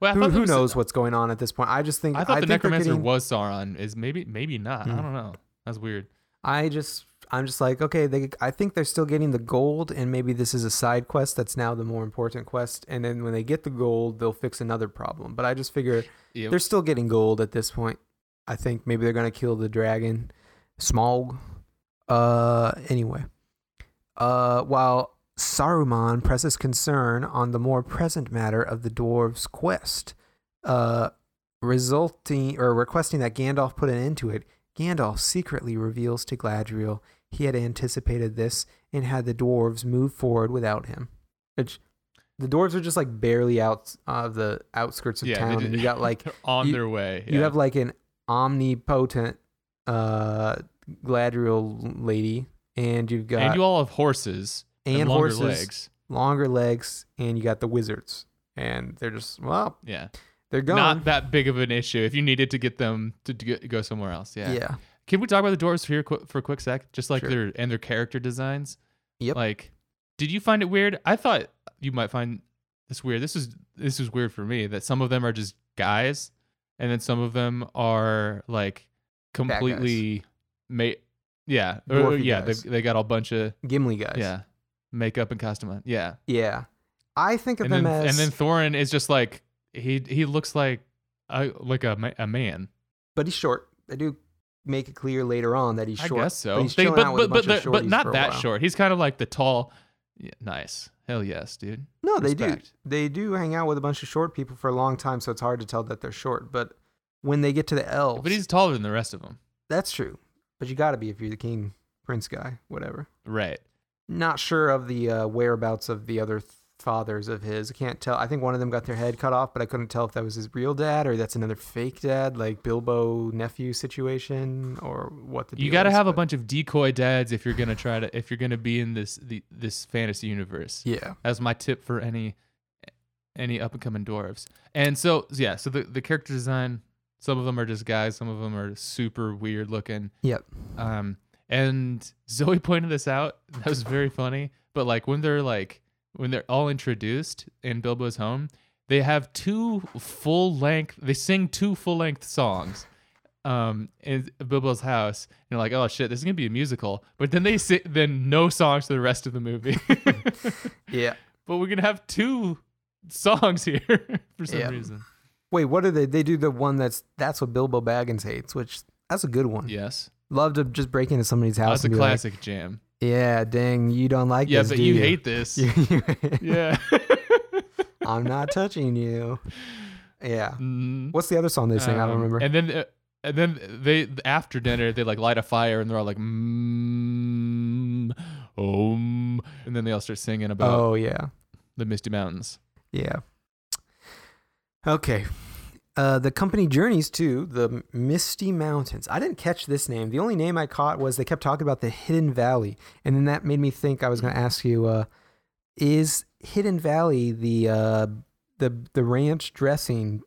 B: Well, I
A: Who,
B: thought
A: who knows what's going on at this point? I just think
B: I thought the
A: think
B: necromancer
A: getting-
B: was Sauron. Is maybe maybe not. I
A: Hmm.
B: don't know. That's weird.
A: I just I'm just like okay they I think they're still getting the gold and maybe this is a side quest that's now the more important quest and then when they get the gold they'll fix another problem but I just figure
B: Yeah.
A: they're still getting gold at this point I think maybe they're gonna kill the dragon Smaug uh anyway uh while Saruman presses concern on the more present matter of the dwarves quest uh resulting or requesting that Gandalf put an end to it Gandalf secretly reveals to Gladriel he had anticipated this and had the dwarves move forward without him. Which the dwarves are just like barely out of the outskirts of
B: Yeah,
A: town, and you got like
B: on
A: you-
B: their way.
A: you have like an omnipotent uh Gladriel lady, and you've got
B: and you all have horses and,
A: and
B: longer
A: horses,
B: legs.
A: longer legs, and you got the wizards, and they're just well,
B: Yeah.
A: they're gone.
B: Not that big of an issue if you needed to get them to, go- somewhere else. Yeah.
A: yeah.
B: Can we talk about the dwarves here for a quick sec? Just like
A: Sure.
B: their and their character designs.
A: Yep.
B: Like, did you find it weird? I thought you might find this weird. This is this is weird for me that some of them are just guys, and then some of them are like completely made. Yeah, or-
A: Dwarfy
B: yeah. They they got a bunch of
A: Gimli guys.
B: yeah makeup and costume. Yeah,
A: Yeah. I think of
B: and
A: them
B: then
A: as
B: and then Thorin is just like he he looks like a like a a man.
A: but he's short. They do make it clear later on that he's
B: I
A: short.
B: guess so.
A: But he's
B: They- but
A: with a
B: but
A: bunch
B: but, the- but not that
A: while.
B: short. He's kind of like the tall. Yeah, nice. Hell yes, dude.
A: No, they do. They do hang out with a bunch of short people for a long time, so it's hard to tell that they're short. But when they get to the elves,
B: But he's taller than the rest of them.
A: that's true. But you got to be if you're the king prince guy, whatever.
B: Right.
A: Not sure of the uh, whereabouts of the other th- fathers of his. I can't tell. I think one of them got their head cut off, but I couldn't tell if that was his real dad or that's another fake dad, like Bilbo nephew situation, or what the.
B: You got to have a bunch of decoy dads if you're gonna try to if you're gonna be in this the, this fantasy universe.
A: Yeah.
B: That's my tip for any any up and coming dwarves. And so yeah, so the the character design. Some of them are just guys. Some of them are super weird looking.
A: Yep.
B: Um, and Zoe pointed this out. That was very funny. But like when they're like when they're all introduced in Bilbo's home, they have two full length. They sing two full length songs. Um, in Bilbo's house, and you're like, oh shit, this is gonna be a musical. But then they sit, then no songs for the rest of the movie.
A: Yeah.
B: but we're gonna have two songs here for some
A: Yeah.
B: reason.
A: Wait, what are they? They do the one that's that's what Bilbo Baggins hates, which that's a good one.
B: Yes,
A: Love to just break into somebody's house.
B: that's a
A: be like,
B: classic jam.
A: yeah, dang, you don't like
B: Yeah,
A: this.
B: but
A: do
B: you
A: you
B: hate this. Yeah.
A: I'm not touching you. Yeah.
B: Mhm.
A: What's the other song they sing? I don't
B: Um,
A: remember.
B: And then uh, and then they after dinner they like light a fire and they're all like mm, om and then they all start singing about
A: oh yeah,
B: the Misty Mountains.
A: yeah. Okay. Uh, the company journeys to the Misty Mountains. I didn't catch this name. The only name I caught was they kept talking about the Hidden Valley, and then that made me think I was going to ask you: uh, Is Hidden Valley the uh, the the ranch dressing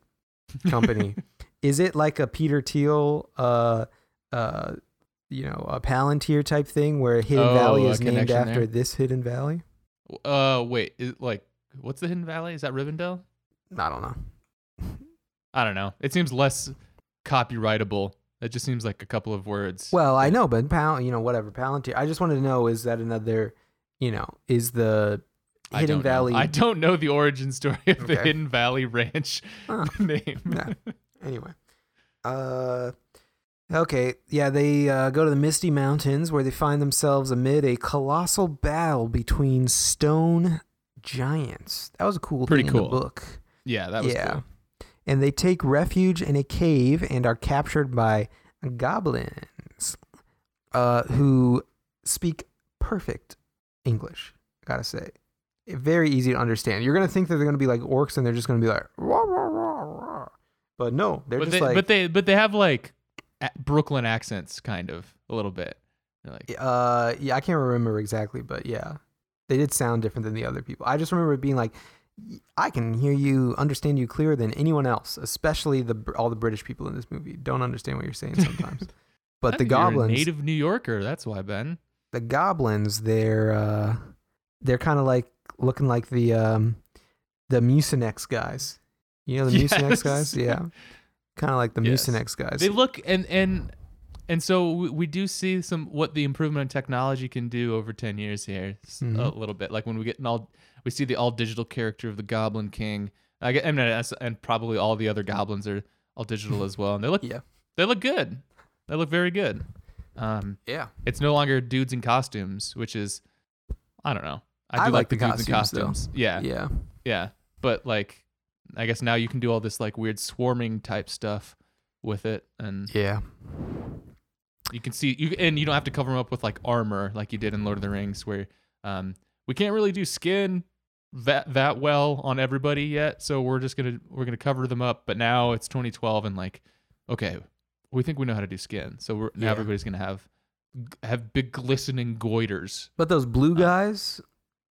A: company? is it like a Peter Thiel, uh, uh, you know, a Palantir type thing where Hidden
B: Oh,
A: Valley is named after
B: there.
A: this Hidden Valley?
B: Uh wait, is, like what's the Hidden Valley? Is that Rivendell?
A: I don't know.
B: I don't know. It seems less copyrightable. It just seems like a couple of words.
A: Well, I know, but Pal, you know, whatever Palantir. I just wanted to know: is that another, you know, is the
B: I
A: Hidden
B: don't know.
A: Valley?
B: I don't know the origin story of the
A: Okay.
B: Hidden Valley Ranch
A: Huh.
B: name.
A: Anyway, uh, okay, yeah, they uh, go to the Misty Mountains where they find themselves amid a colossal battle between stone giants. That was a cool
B: Pretty
A: thing in
B: cool.
A: the book.
B: yeah, that was
A: yeah.
B: cool.
A: And they take refuge in a cave and are captured by goblins uh, who speak perfect English, gotta say. Very easy to understand. You're to think that they're to be like orcs and they're just to be like, "Rah, rah, rah, rah." but no, they're
B: but
A: just
B: they,
A: like,
B: but they but they have like Brooklyn accents, kind of a little bit. Like,
A: Uh, yeah, I can't remember exactly, but yeah, they did sound different than the other people. I just remember it being like, "Y- I can hear you, understand you clearer than anyone else, especially the all the British people in this movie don't understand what you're saying sometimes. But the
B: think you're a
A: goblins,
B: native New Yorker. That's why Ben.
A: the goblins, they're uh, they're kind of like looking like the um, the Mucinex guys. You know the Mucinex guys, yeah, kind of like the
B: Yes.
A: Mucinex guys.
B: They look and and and so we, we do see some what the improvement in technology can do over ten years here s- a little bit. Like when we get an all, we see the all digital character of the Goblin King. I get, and probably all the other goblins are all digital as well, and they look
A: Yeah.
B: they look good. They look very good. Um,
A: yeah,
B: it's no longer dudes in costumes, which is I don't know. I do
A: I
B: like,
A: like
B: the, dudes in
A: costumes, though.
B: Yeah,
A: yeah.
B: yeah. But like, I guess now you can do all this like weird swarming type stuff with it, and
A: Yeah.
B: you can see you and you don't have to cover them up with like armor like you did in Lord of the Rings, where um we can't really do skin that that well on everybody yet, so we're just gonna we're gonna cover them up. But now it's 2012, and like, okay, we think we know how to do skin, so we're, now
A: Yeah.
B: everybody's gonna have have big glistening goiters.
A: But those blue
B: Uh,
A: guys,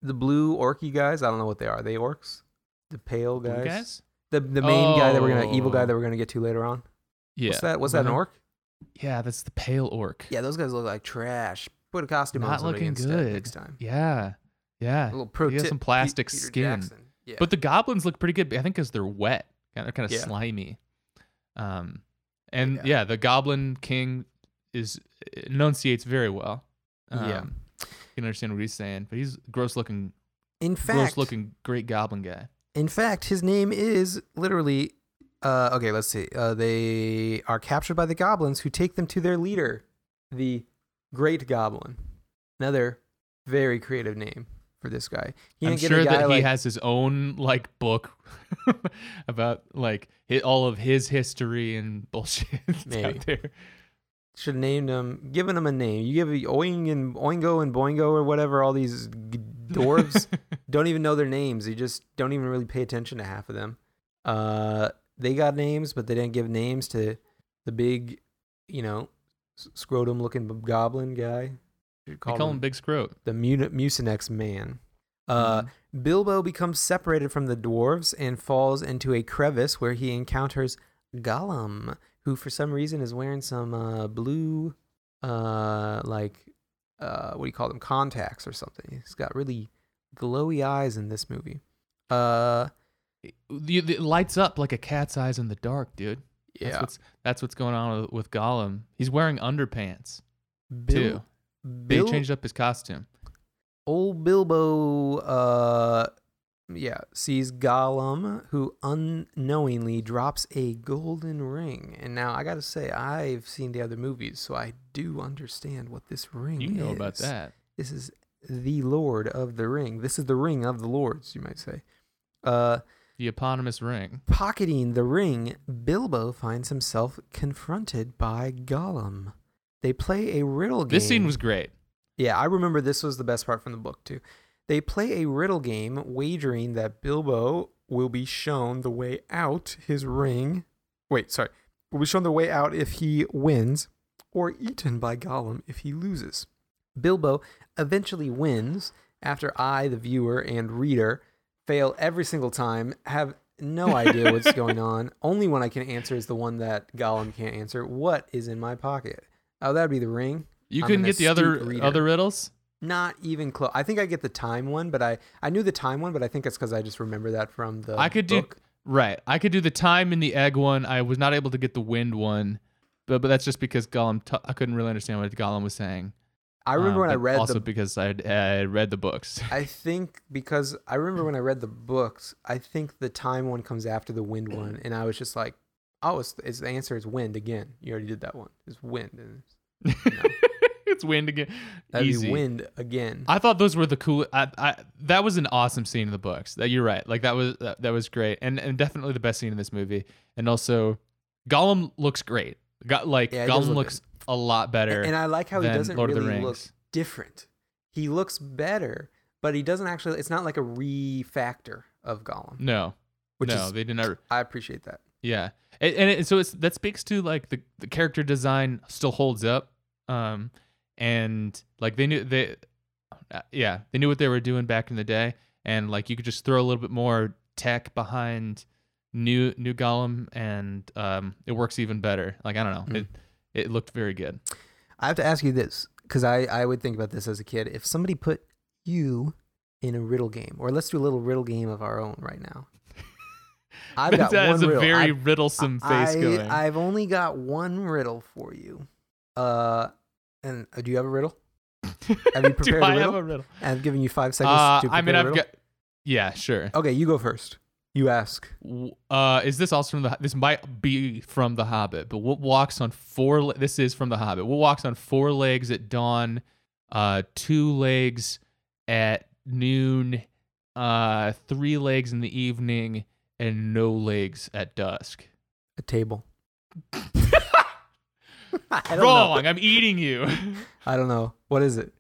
A: the blue orky guys, I don't know what they are. Are they orcs? The pale guys?
B: guys?
A: The the main guy that we're gonna evil guy
B: Oh.
A: that we're gonna get to later on.
B: Yeah,
A: What's that? What's that? An orc?
B: Yeah, that's the pale orc.
A: Yeah, those guys look like trash. Put a costume on
B: Not looking good.
A: next time.
B: Yeah, yeah.
A: A little pro
B: He has some plastic
A: Peter
B: skin.
A: Jackson. Yeah.
B: But the goblins look pretty good. I think because they're wet. They're kind of
A: Yeah.
B: slimy. Um, and
A: Yeah.
B: yeah. the Goblin King is enunciates very well. Um,
A: Yeah.
B: you can understand what he's saying, but he's gross looking,
A: in fact, gross
B: looking great Goblin guy.
A: in fact, his name is literally. Uh, okay, let's see. Uh, they are captured by the goblins, who take them to their leader, the Great Goblin. Another very creative name for this guy. You
B: I'm sure that
A: like,
B: he has his own like book about like hi all of his history and bullshit out there.
A: should have named him, given him a name. You give Oing and Oingo and Boingo or whatever, all these g- dwarves don't even know their names. You just don't even really pay attention to half of them. Uh, they got names, but they didn't give names to the big, you know, scrotum looking goblin guy. You
B: They call him Big Scroat.
A: the Mu- Mucinex man. Uh,
B: Mhm.
A: Bilbo becomes separated from the dwarves and falls into a crevice where he encounters Gollum, who for some reason is wearing some uh, blue, uh, like, uh, what do you call them? Contacts or something. He's got really glowy eyes in this movie. Uh,
B: The- the- it lights up like a cat's eyes in the dark, dude. That's
A: yeah.
B: what's that's what's going on with, with Gollum. He's wearing underpants
A: Bil-
B: too. They changed up his costume.
A: old Bilbo, uh, yeah, sees Gollum, who unknowingly drops a golden ring. And now I gotta say, I've seen the other movies, so I do understand what this ring
B: You
A: is.
B: know about that.
A: This is the Lord of the Ring. This is the ring of the lords, you might say. Uh,
B: The eponymous ring.
A: pocketing the ring, Bilbo finds himself confronted by Gollum. They play a riddle game.
B: This scene was great.
A: Yeah, I remember this was the best part from the book too. They play a riddle game, wagering that Bilbo will be shown the way out his ring. Wait, sorry. Will be shown the way out if he wins, or eaten by Gollum if he loses. Bilbo eventually wins after I, the viewer and reader, fail every single time, have no idea what's going on. Only one I can answer is the one that Gollum can't answer. What is in my pocket? Oh, that'd be the ring.
B: You
A: I'm
B: couldn't get the other
A: reader.
B: other riddles.
A: Not even close. I think I get the time one, but I I knew the time one, but I think it's because I just remember that from the.
B: I could do right. I could do the time in the egg one. I was not able to get the wind one, but but that's just because Gollum. T- I couldn't really understand what Gollum was saying.
A: I remember
B: Um,
A: when I read
B: also
A: the.
B: because I I read the books.
A: I think because I remember when I read the books, I think the time one comes after the wind one, and I was just like, "Oh, it's, it's the answer is wind again. You already did that one. It's wind, and
B: it's wind again.
A: that'd
B: Easy.
A: be wind again."
B: I thought those were the cool. I, I that was an awesome scene in the books. That you're right. Like that was that, that was great, and and definitely the best scene in this movie. And also, Gollum looks great. Got like
A: Yeah,
B: Gollum
A: look
B: looks a lot better.
A: and I like how he doesn't
B: Lord
A: really look different. He looks better, but he doesn't actually. It's not like a refactor of Gollum,
B: no,
A: which
B: no,
A: is
B: they did not.
A: I appreciate that.
B: Yeah, and, and it, so it's that speaks to like the the character design still holds up. Um, and like they knew they, uh, yeah, they knew what they were doing back in the day, and like you could just throw a little bit more tech behind new new Gollum, and um, it works even better. Like I don't know,
A: Mm.
B: it it looked very good.
A: I have to ask you this because I, I would think about this as a kid. If somebody put you in a riddle game, or let's do a little riddle game of our own right now. I've got
B: that
A: one
B: has a
A: riddle.
B: very
A: I-
B: riddlesome face
A: I,
B: going.
A: I've only got one riddle for you. Uh, and uh, do you have a riddle? Have you
B: Do
A: prepared a
B: I
A: riddle?
B: have a riddle?
A: I've given you five seconds
B: Uh,
A: to prepare
B: I mean,
A: a
B: I've got. Yeah, sure.
A: Okay, you go first. You ask.
B: Uh, is this also from the? This might be from the Hobbit, but what walks on four? le- This is from the Hobbit. What walks on four legs at dawn, uh, two legs at noon, uh, three legs in the evening, and no legs at dusk.
A: A table. I don't know.
B: Wrong. I'm eating you.
A: I don't know. What is it?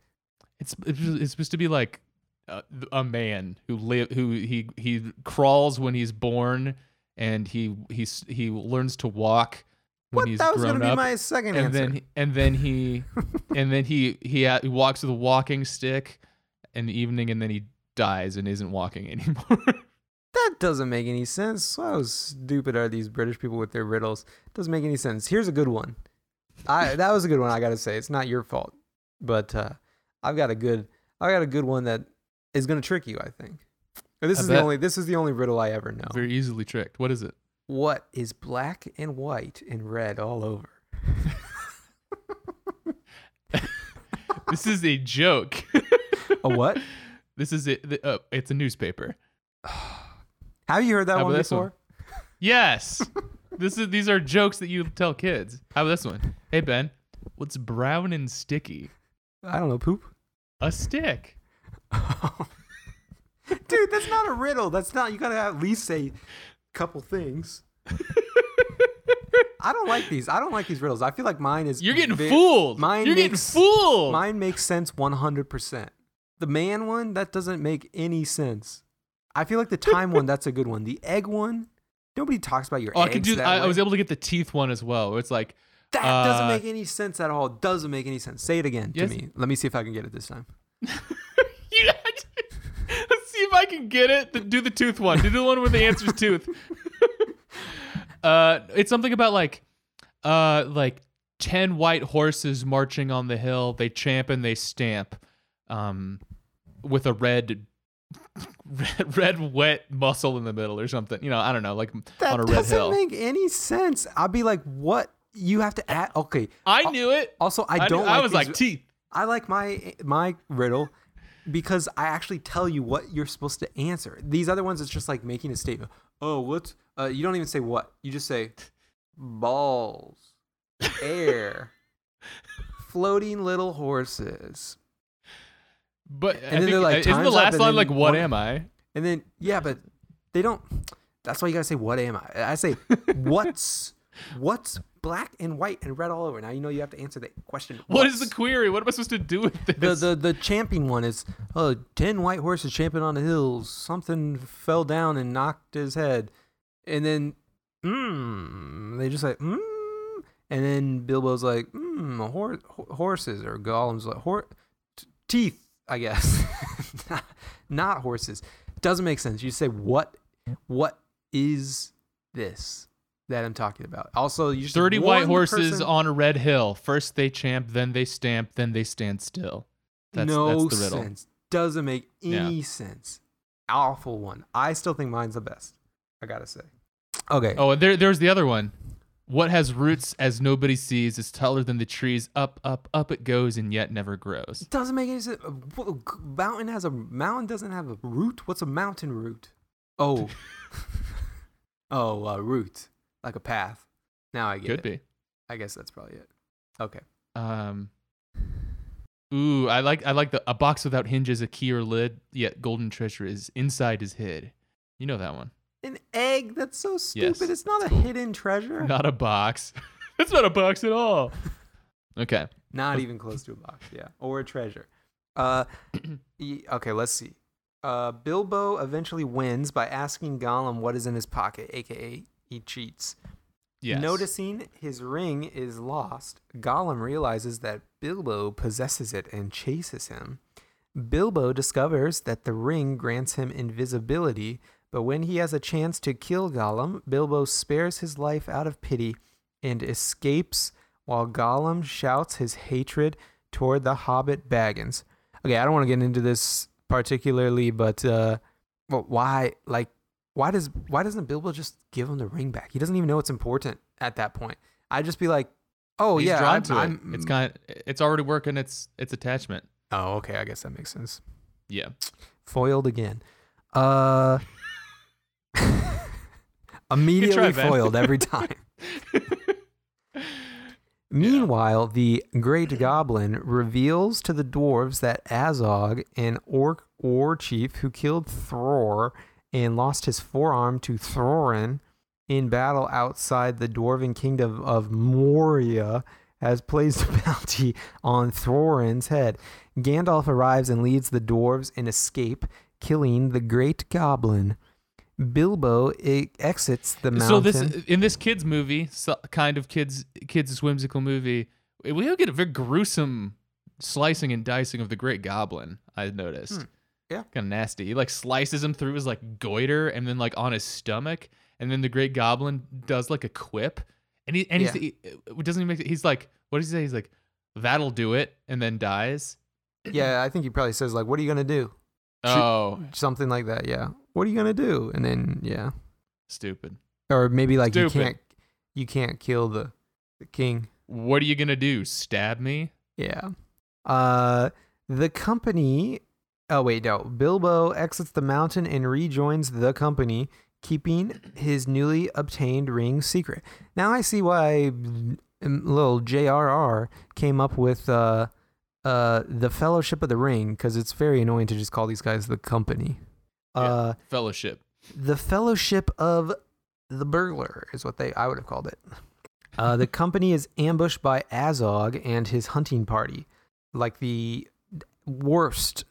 B: It's it's it's supposed to be like a, a man who live who he he crawls when he's born and he he's he learns to walk when
A: What?
B: he's
A: That was
B: grown
A: gonna be my second
B: and
A: answer.
B: then and then he and then he he, ha- he walks with a walking stick in the evening and then he dies and isn't walking anymore.
A: That doesn't make any sense. How stupid are these British people with their riddles? It Doesn't make any sense. Here's a good one. I that was a good one. I gotta say, it's not your fault, but uh, I've got a good, I got a good one that is gonna trick you. I think. This
B: I
A: is the only, this is the only riddle I ever know.
B: Very easily tricked. What is it?
A: What is black and white and red all over?
B: This is a joke.
A: A what?
B: this is it. Uh, it's a newspaper.
A: Have you heard that
B: How
A: one
B: this one?
A: before?
B: Yes. this is these are jokes that you tell kids. How about this one? Hey Ben, what's brown and sticky?
A: I don't know. Poop.
B: A stick.
A: Dude, that's not a riddle. That's not. You gotta at least say a couple things. I don't like these. I don't like these riddles. I feel like mine is.
B: You're getting fooled.
A: mine
B: You're getting fooled.
A: Mine makes sense 100%. The man one, that doesn't make any sense. I feel like the time one, that's a good one. The egg one, nobody talks about your
B: oh, I
A: eggs
B: can do.
A: that
B: I, I was able to get the teeth one as well. It's like,
A: That doesn't
B: uh,
A: make any sense at all. Doesn't make any sense. Say it again
B: Yes.
A: to me. Let me see if I can get it this time.
B: you Let's see if I can get it. Do the tooth one. Do the one where the answer's tooth. uh, it's something about like, uh, like ten white horses marching on the hill. They champ and they stamp, um, with a red, red, red wet muscle in the middle or something. You know, I don't know, like
A: That
B: on a red
A: doesn't make any sense. I'll be like, what? You have to add. Okay.
B: I knew it.
A: Also, I,
B: knew-
A: don't.
B: I
A: like
B: was
A: these-
B: like teeth.
A: I like my my riddle because I actually tell you what you're supposed to answer. These other ones, it's just like making a statement. Oh, what? Uh, you don't even say what. You just say balls, air, floating little horses,
B: But
A: And
B: I
A: then they're like,
B: isn't the last line like, "What
A: one-
B: am I?"
A: and then yeah, but they don't. That's why you gotta say what am I? I say what's what's black and white and red all over. Now you know you have to answer the question.
B: What is
A: what's-
B: the query? What am I supposed to do with this?
A: the the the champion one is uh, ten white horses champing on the hills. Something fell down and knocked his head, and then mm, they just like mm, and then Bilbo's like mm, hor- horses or Gollum's like hor- t- teeth, I guess, not horses. Doesn't make sense. You say what what is this that I'm talking about? Also, you
B: 30 white horses
A: person-
B: on a red hill. First they champ, then they stamp, then they stand still. That's,
A: no
B: that's the riddle.
A: sense. Doesn't make
B: Yeah.
A: any sense. Awful one. I still think mine's the best. I gotta say. Okay.
B: Oh, and there, there's the other one. What has roots as nobody sees is taller than the trees. Up, up, up it goes, and yet never grows.
A: It Doesn't make any sense. What- Mountain has a mountain doesn't have a root. What's a mountain root? Oh. oh, uh, root like a path. Now I get
B: Could
A: it.
B: be.
A: I guess that's probably it. Okay.
B: Um. Ooh, I like I like the a box without hinges, a key or lid, yet golden treasure is inside is hid. You know that one.
A: An egg. That's so stupid.
B: Yes,
A: it's not a
B: cool.
A: hidden treasure.
B: Not a box. it's not a box at all. Okay.
A: Not even close to a box, yeah, or a treasure. Uh, okay, let's see. Uh, Bilbo eventually wins by asking Gollum what is in his pocket, aka he cheats.
B: Yes.
A: Noticing his ring is lost, Gollum realizes that Bilbo possesses it and chases him. Bilbo discovers that the ring grants him invisibility, but when he has a chance to kill Gollum, Bilbo spares his life out of pity and escapes while Gollum shouts his hatred toward the hobbit Baggins. Okay, I don't want to get into this particularly, but uh well, why like why does why doesn't Bilbo just give him the ring back? He doesn't even know it's important at that point. I'd just be like, "Oh
B: He's
A: yeah,
B: drawn
A: I'm,
B: to it.
A: I'm-
B: It's kind. of, It's already working. Its its attachment.
A: Oh, okay, I guess that makes sense.
B: Yeah.
A: Foiled again. Uh immediately
B: Ben.
A: foiled every time. Meanwhile, the Great Goblin reveals to the dwarves that Azog, an orc war chief who killed Thror and lost his forearm to Thorin in battle outside the dwarven kingdom of Moria, has placed a bounty on Thorin's head. Gandalf arrives and leads the dwarves in escape, killing the Great Goblin. Bilbo e- exits the mountain.
B: So this in this kids movie, so, kind of kids kids whimsical movie, we get a very gruesome slicing and dicing of the Great Goblin. I noticed.
A: Hmm. Yeah.
B: kind of nasty. He like slices him through his like goiter and then like on his stomach, and then the Great Goblin does like a quip, and he and he's, he doesn't even make. He's like, what does he say? He's like, "That'll do it," and then dies.
A: yeah, I think he probably says like, "What are you gonna do?"
B: Oh,
A: Something like that. Yeah. What are you gonna do? And then yeah,
B: stupid.
A: or maybe like you can't you can't kill the the king.
B: What are you gonna do? Stab me?
A: Yeah. Uh, the company. Oh wait, no. Bilbo exits the mountain and rejoins the company, keeping his newly obtained ring secret. Now I see why mm, little J.R.R. came up with uh, uh, the Fellowship of the Ring because it's very annoying to just call these guys the company.
B: Yeah.
A: Uh,
B: Fellowship.
A: the Fellowship of the Burglar is what they I would have called it. Uh, the company is ambushed by Azog and his hunting party, like the worst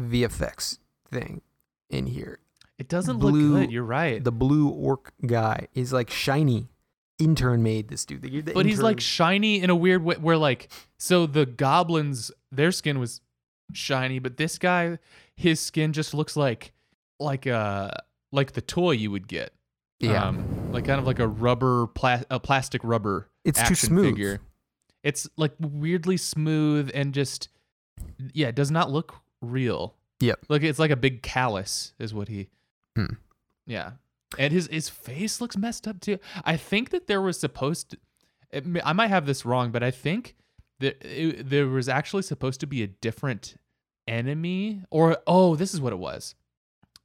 A: VFX thing in here.
B: It doesn't
A: Blue-
B: look good. You're right.
A: The blue orc guy is like shiny. Intern made this dude. The, the
B: but he's like shiny in a weird way where like so the goblins their skin was shiny but this guy his skin just looks like like uh like the toy you would get
A: yeah,
B: um, like kind of like a rubber pla- a plastic rubber
A: it's too smooth.
B: figure it's like weirdly smooth and just yeah it does not look real
A: Yep.
B: like it's like a big callus is what he
A: Hmm.
B: yeah and his his face looks messed up too i think that there was supposed to it, i might have this wrong but i think that it, there was actually supposed to be a different enemy or oh this is what it was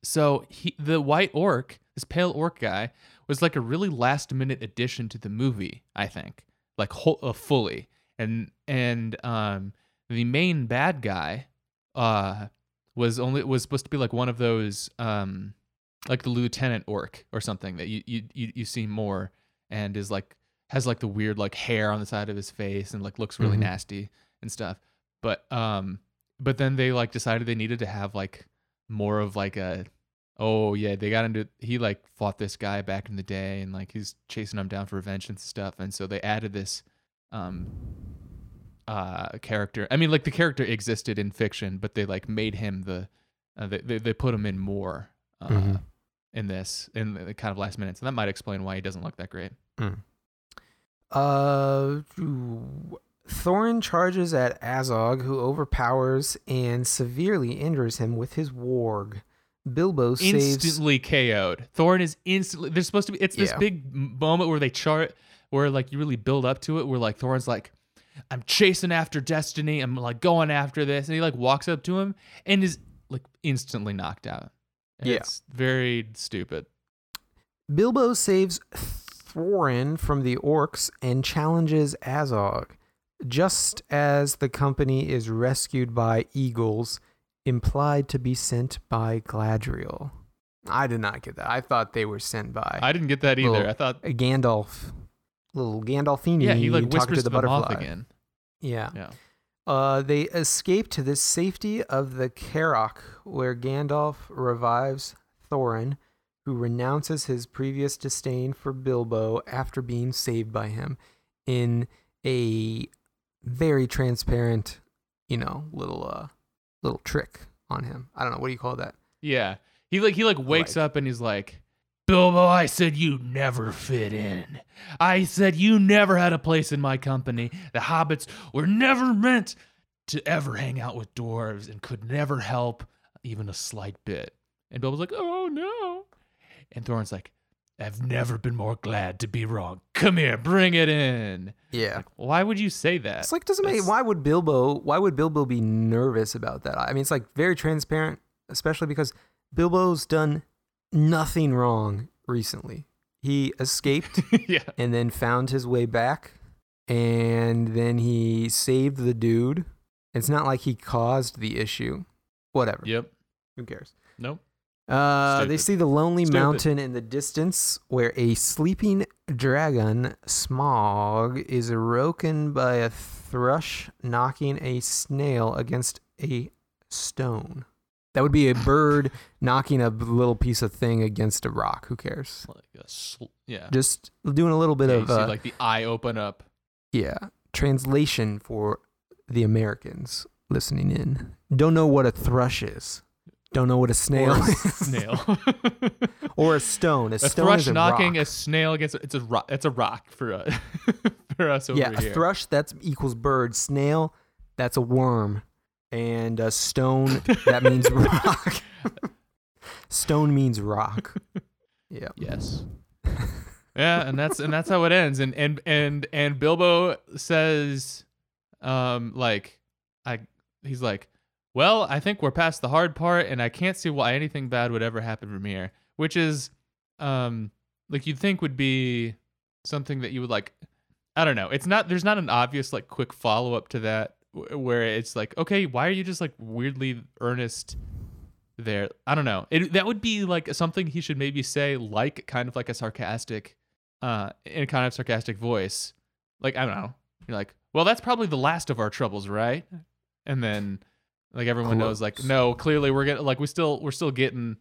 B: so he the white orc this pale orc guy was like a really last minute addition to the movie i think like whole, uh, fully and and um the main bad guy uh was only was supposed to be like one of those um like the lieutenant orc or something that you you you, see more and is like has like the weird like hair on the side of his face and like looks really
A: Mhm.
B: nasty and stuff but um but then they like decided they needed to have like more of like a oh yeah they got into he like fought this guy back in the day and like he's chasing him down for revenge and stuff and so they added this um uh character i mean like the character existed in fiction but they like made him the uh, they, they they put him in more uh
A: Mhm.
B: in this in the kind of last minute so that might explain why he doesn't look that great
A: Uh, Thorin charges at Azog, who overpowers and severely injures him with his warg. Bilbo saves.
B: instantly KO'd. Thorin is instantly. There's supposed to be. It's this
A: Yeah.
B: big moment where they chart, where like you really build up to it. Where like Thorin's like, "I'm chasing after destiny. I'm like going after this," and he like walks up to him and is like instantly knocked out. And
A: Yeah.
B: it's very stupid.
A: Bilbo saves Thorin from the orcs and challenges Azog, just as the company is rescued by eagles, implied to be sent by Galadriel. I did not get that. I thought they were sent by
B: I didn't get that either. I thought,
A: Gandalf, little Gandalfini.
B: yeah, he like whispers
A: to the
B: to
A: butterfly.
B: again.
A: Yeah.
B: Yeah.
A: Uh, they escape to the safety of the Carrock, where Gandalf revives Thorin, who renounces his previous disdain for Bilbo after being saved by him in a very transparent, you know, little uh little trick on him. I don't know, what do you call that?
B: Yeah. He like he like wakes
A: Like-
B: up and he's like, Bilbo, I said you never fit in. I said you never had a place in my company. The hobbits were never meant to ever hang out with dwarves and could never help even a slight bit. And Bilbo's like, oh no. And Thorin's like, I've never been more glad to be wrong. Come here, bring it in.
A: Yeah.
B: Like, why would you say that?
A: It's like doesn't make why would Bilbo why would Bilbo be nervous about that? I mean it's like very transparent, especially because Bilbo's done nothing wrong recently. He escaped
B: yeah.
A: and then found his way back and then he saved the dude. It's not like he caused the issue. Whatever.
B: Yep.
A: Who cares?
B: Nope.
A: Uh, they see the lonely
B: Stupid.
A: mountain in the distance where a sleeping dragon, Smaug, is awoken by a thrush knocking a snail against a stone. That would be a bird knocking a little piece of thing against a rock. Who cares?
B: Like a sl- yeah.
A: Just doing a little bit
B: Yeah,
A: of uh,
B: like the eye open up.
A: yeah translation for the Americans listening in. Don't know what a thrush is. Don't know what a snail
B: or a snail.
A: or a stone. A,
B: a
A: stone
B: thrush
A: is a
B: knocking
A: rock.
B: a snail against it's a rock. It's a rock for us. for us over
A: yeah,
B: here.
A: a thrush that's equals bird. Snail, that's a worm, and a stone that means rock. stone means rock. Yeah.
B: yes. yeah, and that's and that's how it ends. And and and and Bilbo says, um, like, I he's like, well, I think we're past the hard part, and I can't see why anything bad would ever happen from here. Which is, um, like you'd think would be something that you would like. I don't know. It's not. There's not an obvious like quick follow up to that where it's like, okay, why are you just like weirdly earnest there? I don't know. It that would be like something he should maybe say, like kind of like a sarcastic, uh, in a kind of sarcastic voice. Like I don't know. You're like, well, that's probably the last of our troubles, right? And then like everyone knows, like, no, clearly we're getting like we still we're still getting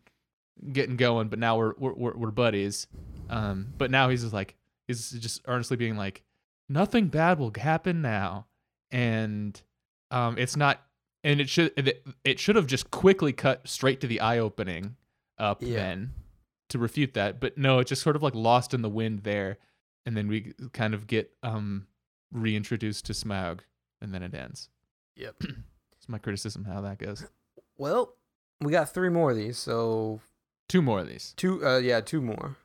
B: getting going, but now we're we're we're, we're buddies. Um, but now he's just like he's just earnestly being like, nothing bad will happen now, and um, it's not, and it should it, it should have just quickly cut straight to the eye opening up
A: Yeah.
B: then to refute that, but no, it just sort of like lost in the wind there, and then we kind of get um reintroduced to Smaug, and then it ends.
A: Yep.
B: That's my criticism how that goes.
A: Well, we got three more of these, so
B: Two more of these.
A: two. Uh, yeah, two more.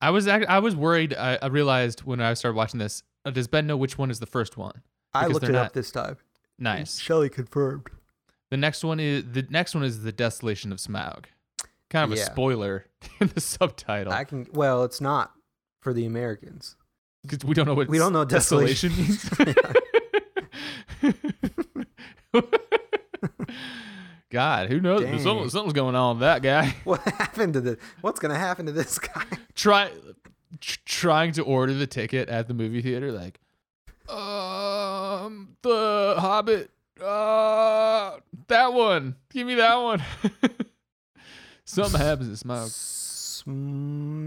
B: I was act- I was worried. I, I realized when I started watching this. Uh, does Ben know which one is the first one?
A: I
B: Because
A: looked
B: they're
A: it
B: not-
A: up this time.
B: Nice.
A: Shelly confirmed.
B: The next one is the next one is the Desolation of Smaug. Kind of
A: Yeah.
B: a spoiler in the subtitle
A: I can. Well, it's not for the Americans.
B: because we don't know what
A: We don't know what
B: desolation,
A: desolation-
B: means. God, who knows? Something, something's going on with that guy.
A: What happened to the? What's gonna happen to this guy?
B: Try tr- trying to order the ticket at the movie theater, like, um, the Hobbit, uh, that one. Give me that one. Something happens to Smaug.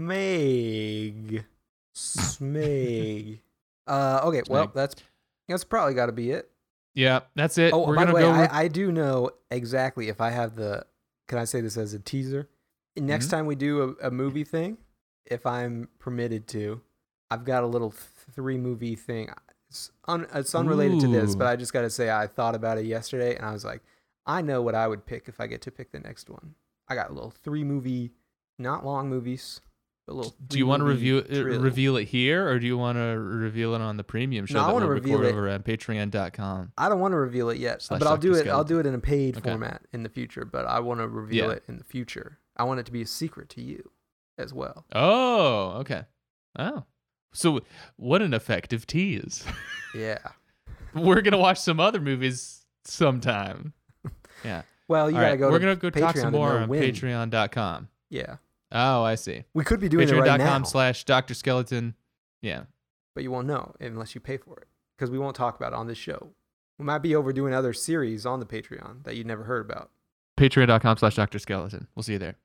A: Smeg. Smeg. uh, okay, well,
B: Smeg.
A: that's that's probably got to be it.
B: Yeah, that's it.
A: Oh,
B: We're
A: by the way, I, I do know exactly if I have the. Can I say this as a teaser? Next
B: Mhm.
A: time we do a, a movie thing, if I'm permitted to, I've got a little three movie thing. It's, un, it's unrelated to this, but I just got to say I thought about it yesterday, and I was like, I know what I would pick if I get to pick the next one. I got a little three movie, not long movies, a little.
B: do you want to review uh,
A: drill.
B: reveal it here, or do you want to reveal it on the premium show
A: No, I wanna
B: we'll
A: reveal it.
B: over at Patreon.com?
A: I don't want to reveal it yet, but I'll do it. I'll do it in a paid
B: Okay.
A: format in the future. But I want to reveal
B: Yeah.
A: it in the future. I want it to be a secret to you, as well.
B: Oh, okay. Oh, so what an effective tease.
A: Yeah.
B: We're gonna watch some other movies sometime. Yeah.
A: Well, you
B: All
A: gotta
B: right,
A: go.
B: we're
A: to
B: gonna go talk some more on. Patreon.com.
A: Yeah,
B: Oh, I see.
A: we could be doing it right
B: Patreon.com
A: now,
B: slash Doctor Skeleton. Yeah.
A: but you won't know unless you pay for it because we won't talk about it on this show. We might be overdoing other series on the Patreon that you'd never heard about.
B: Patreon.com slash Doctor Skeleton. We'll see you there.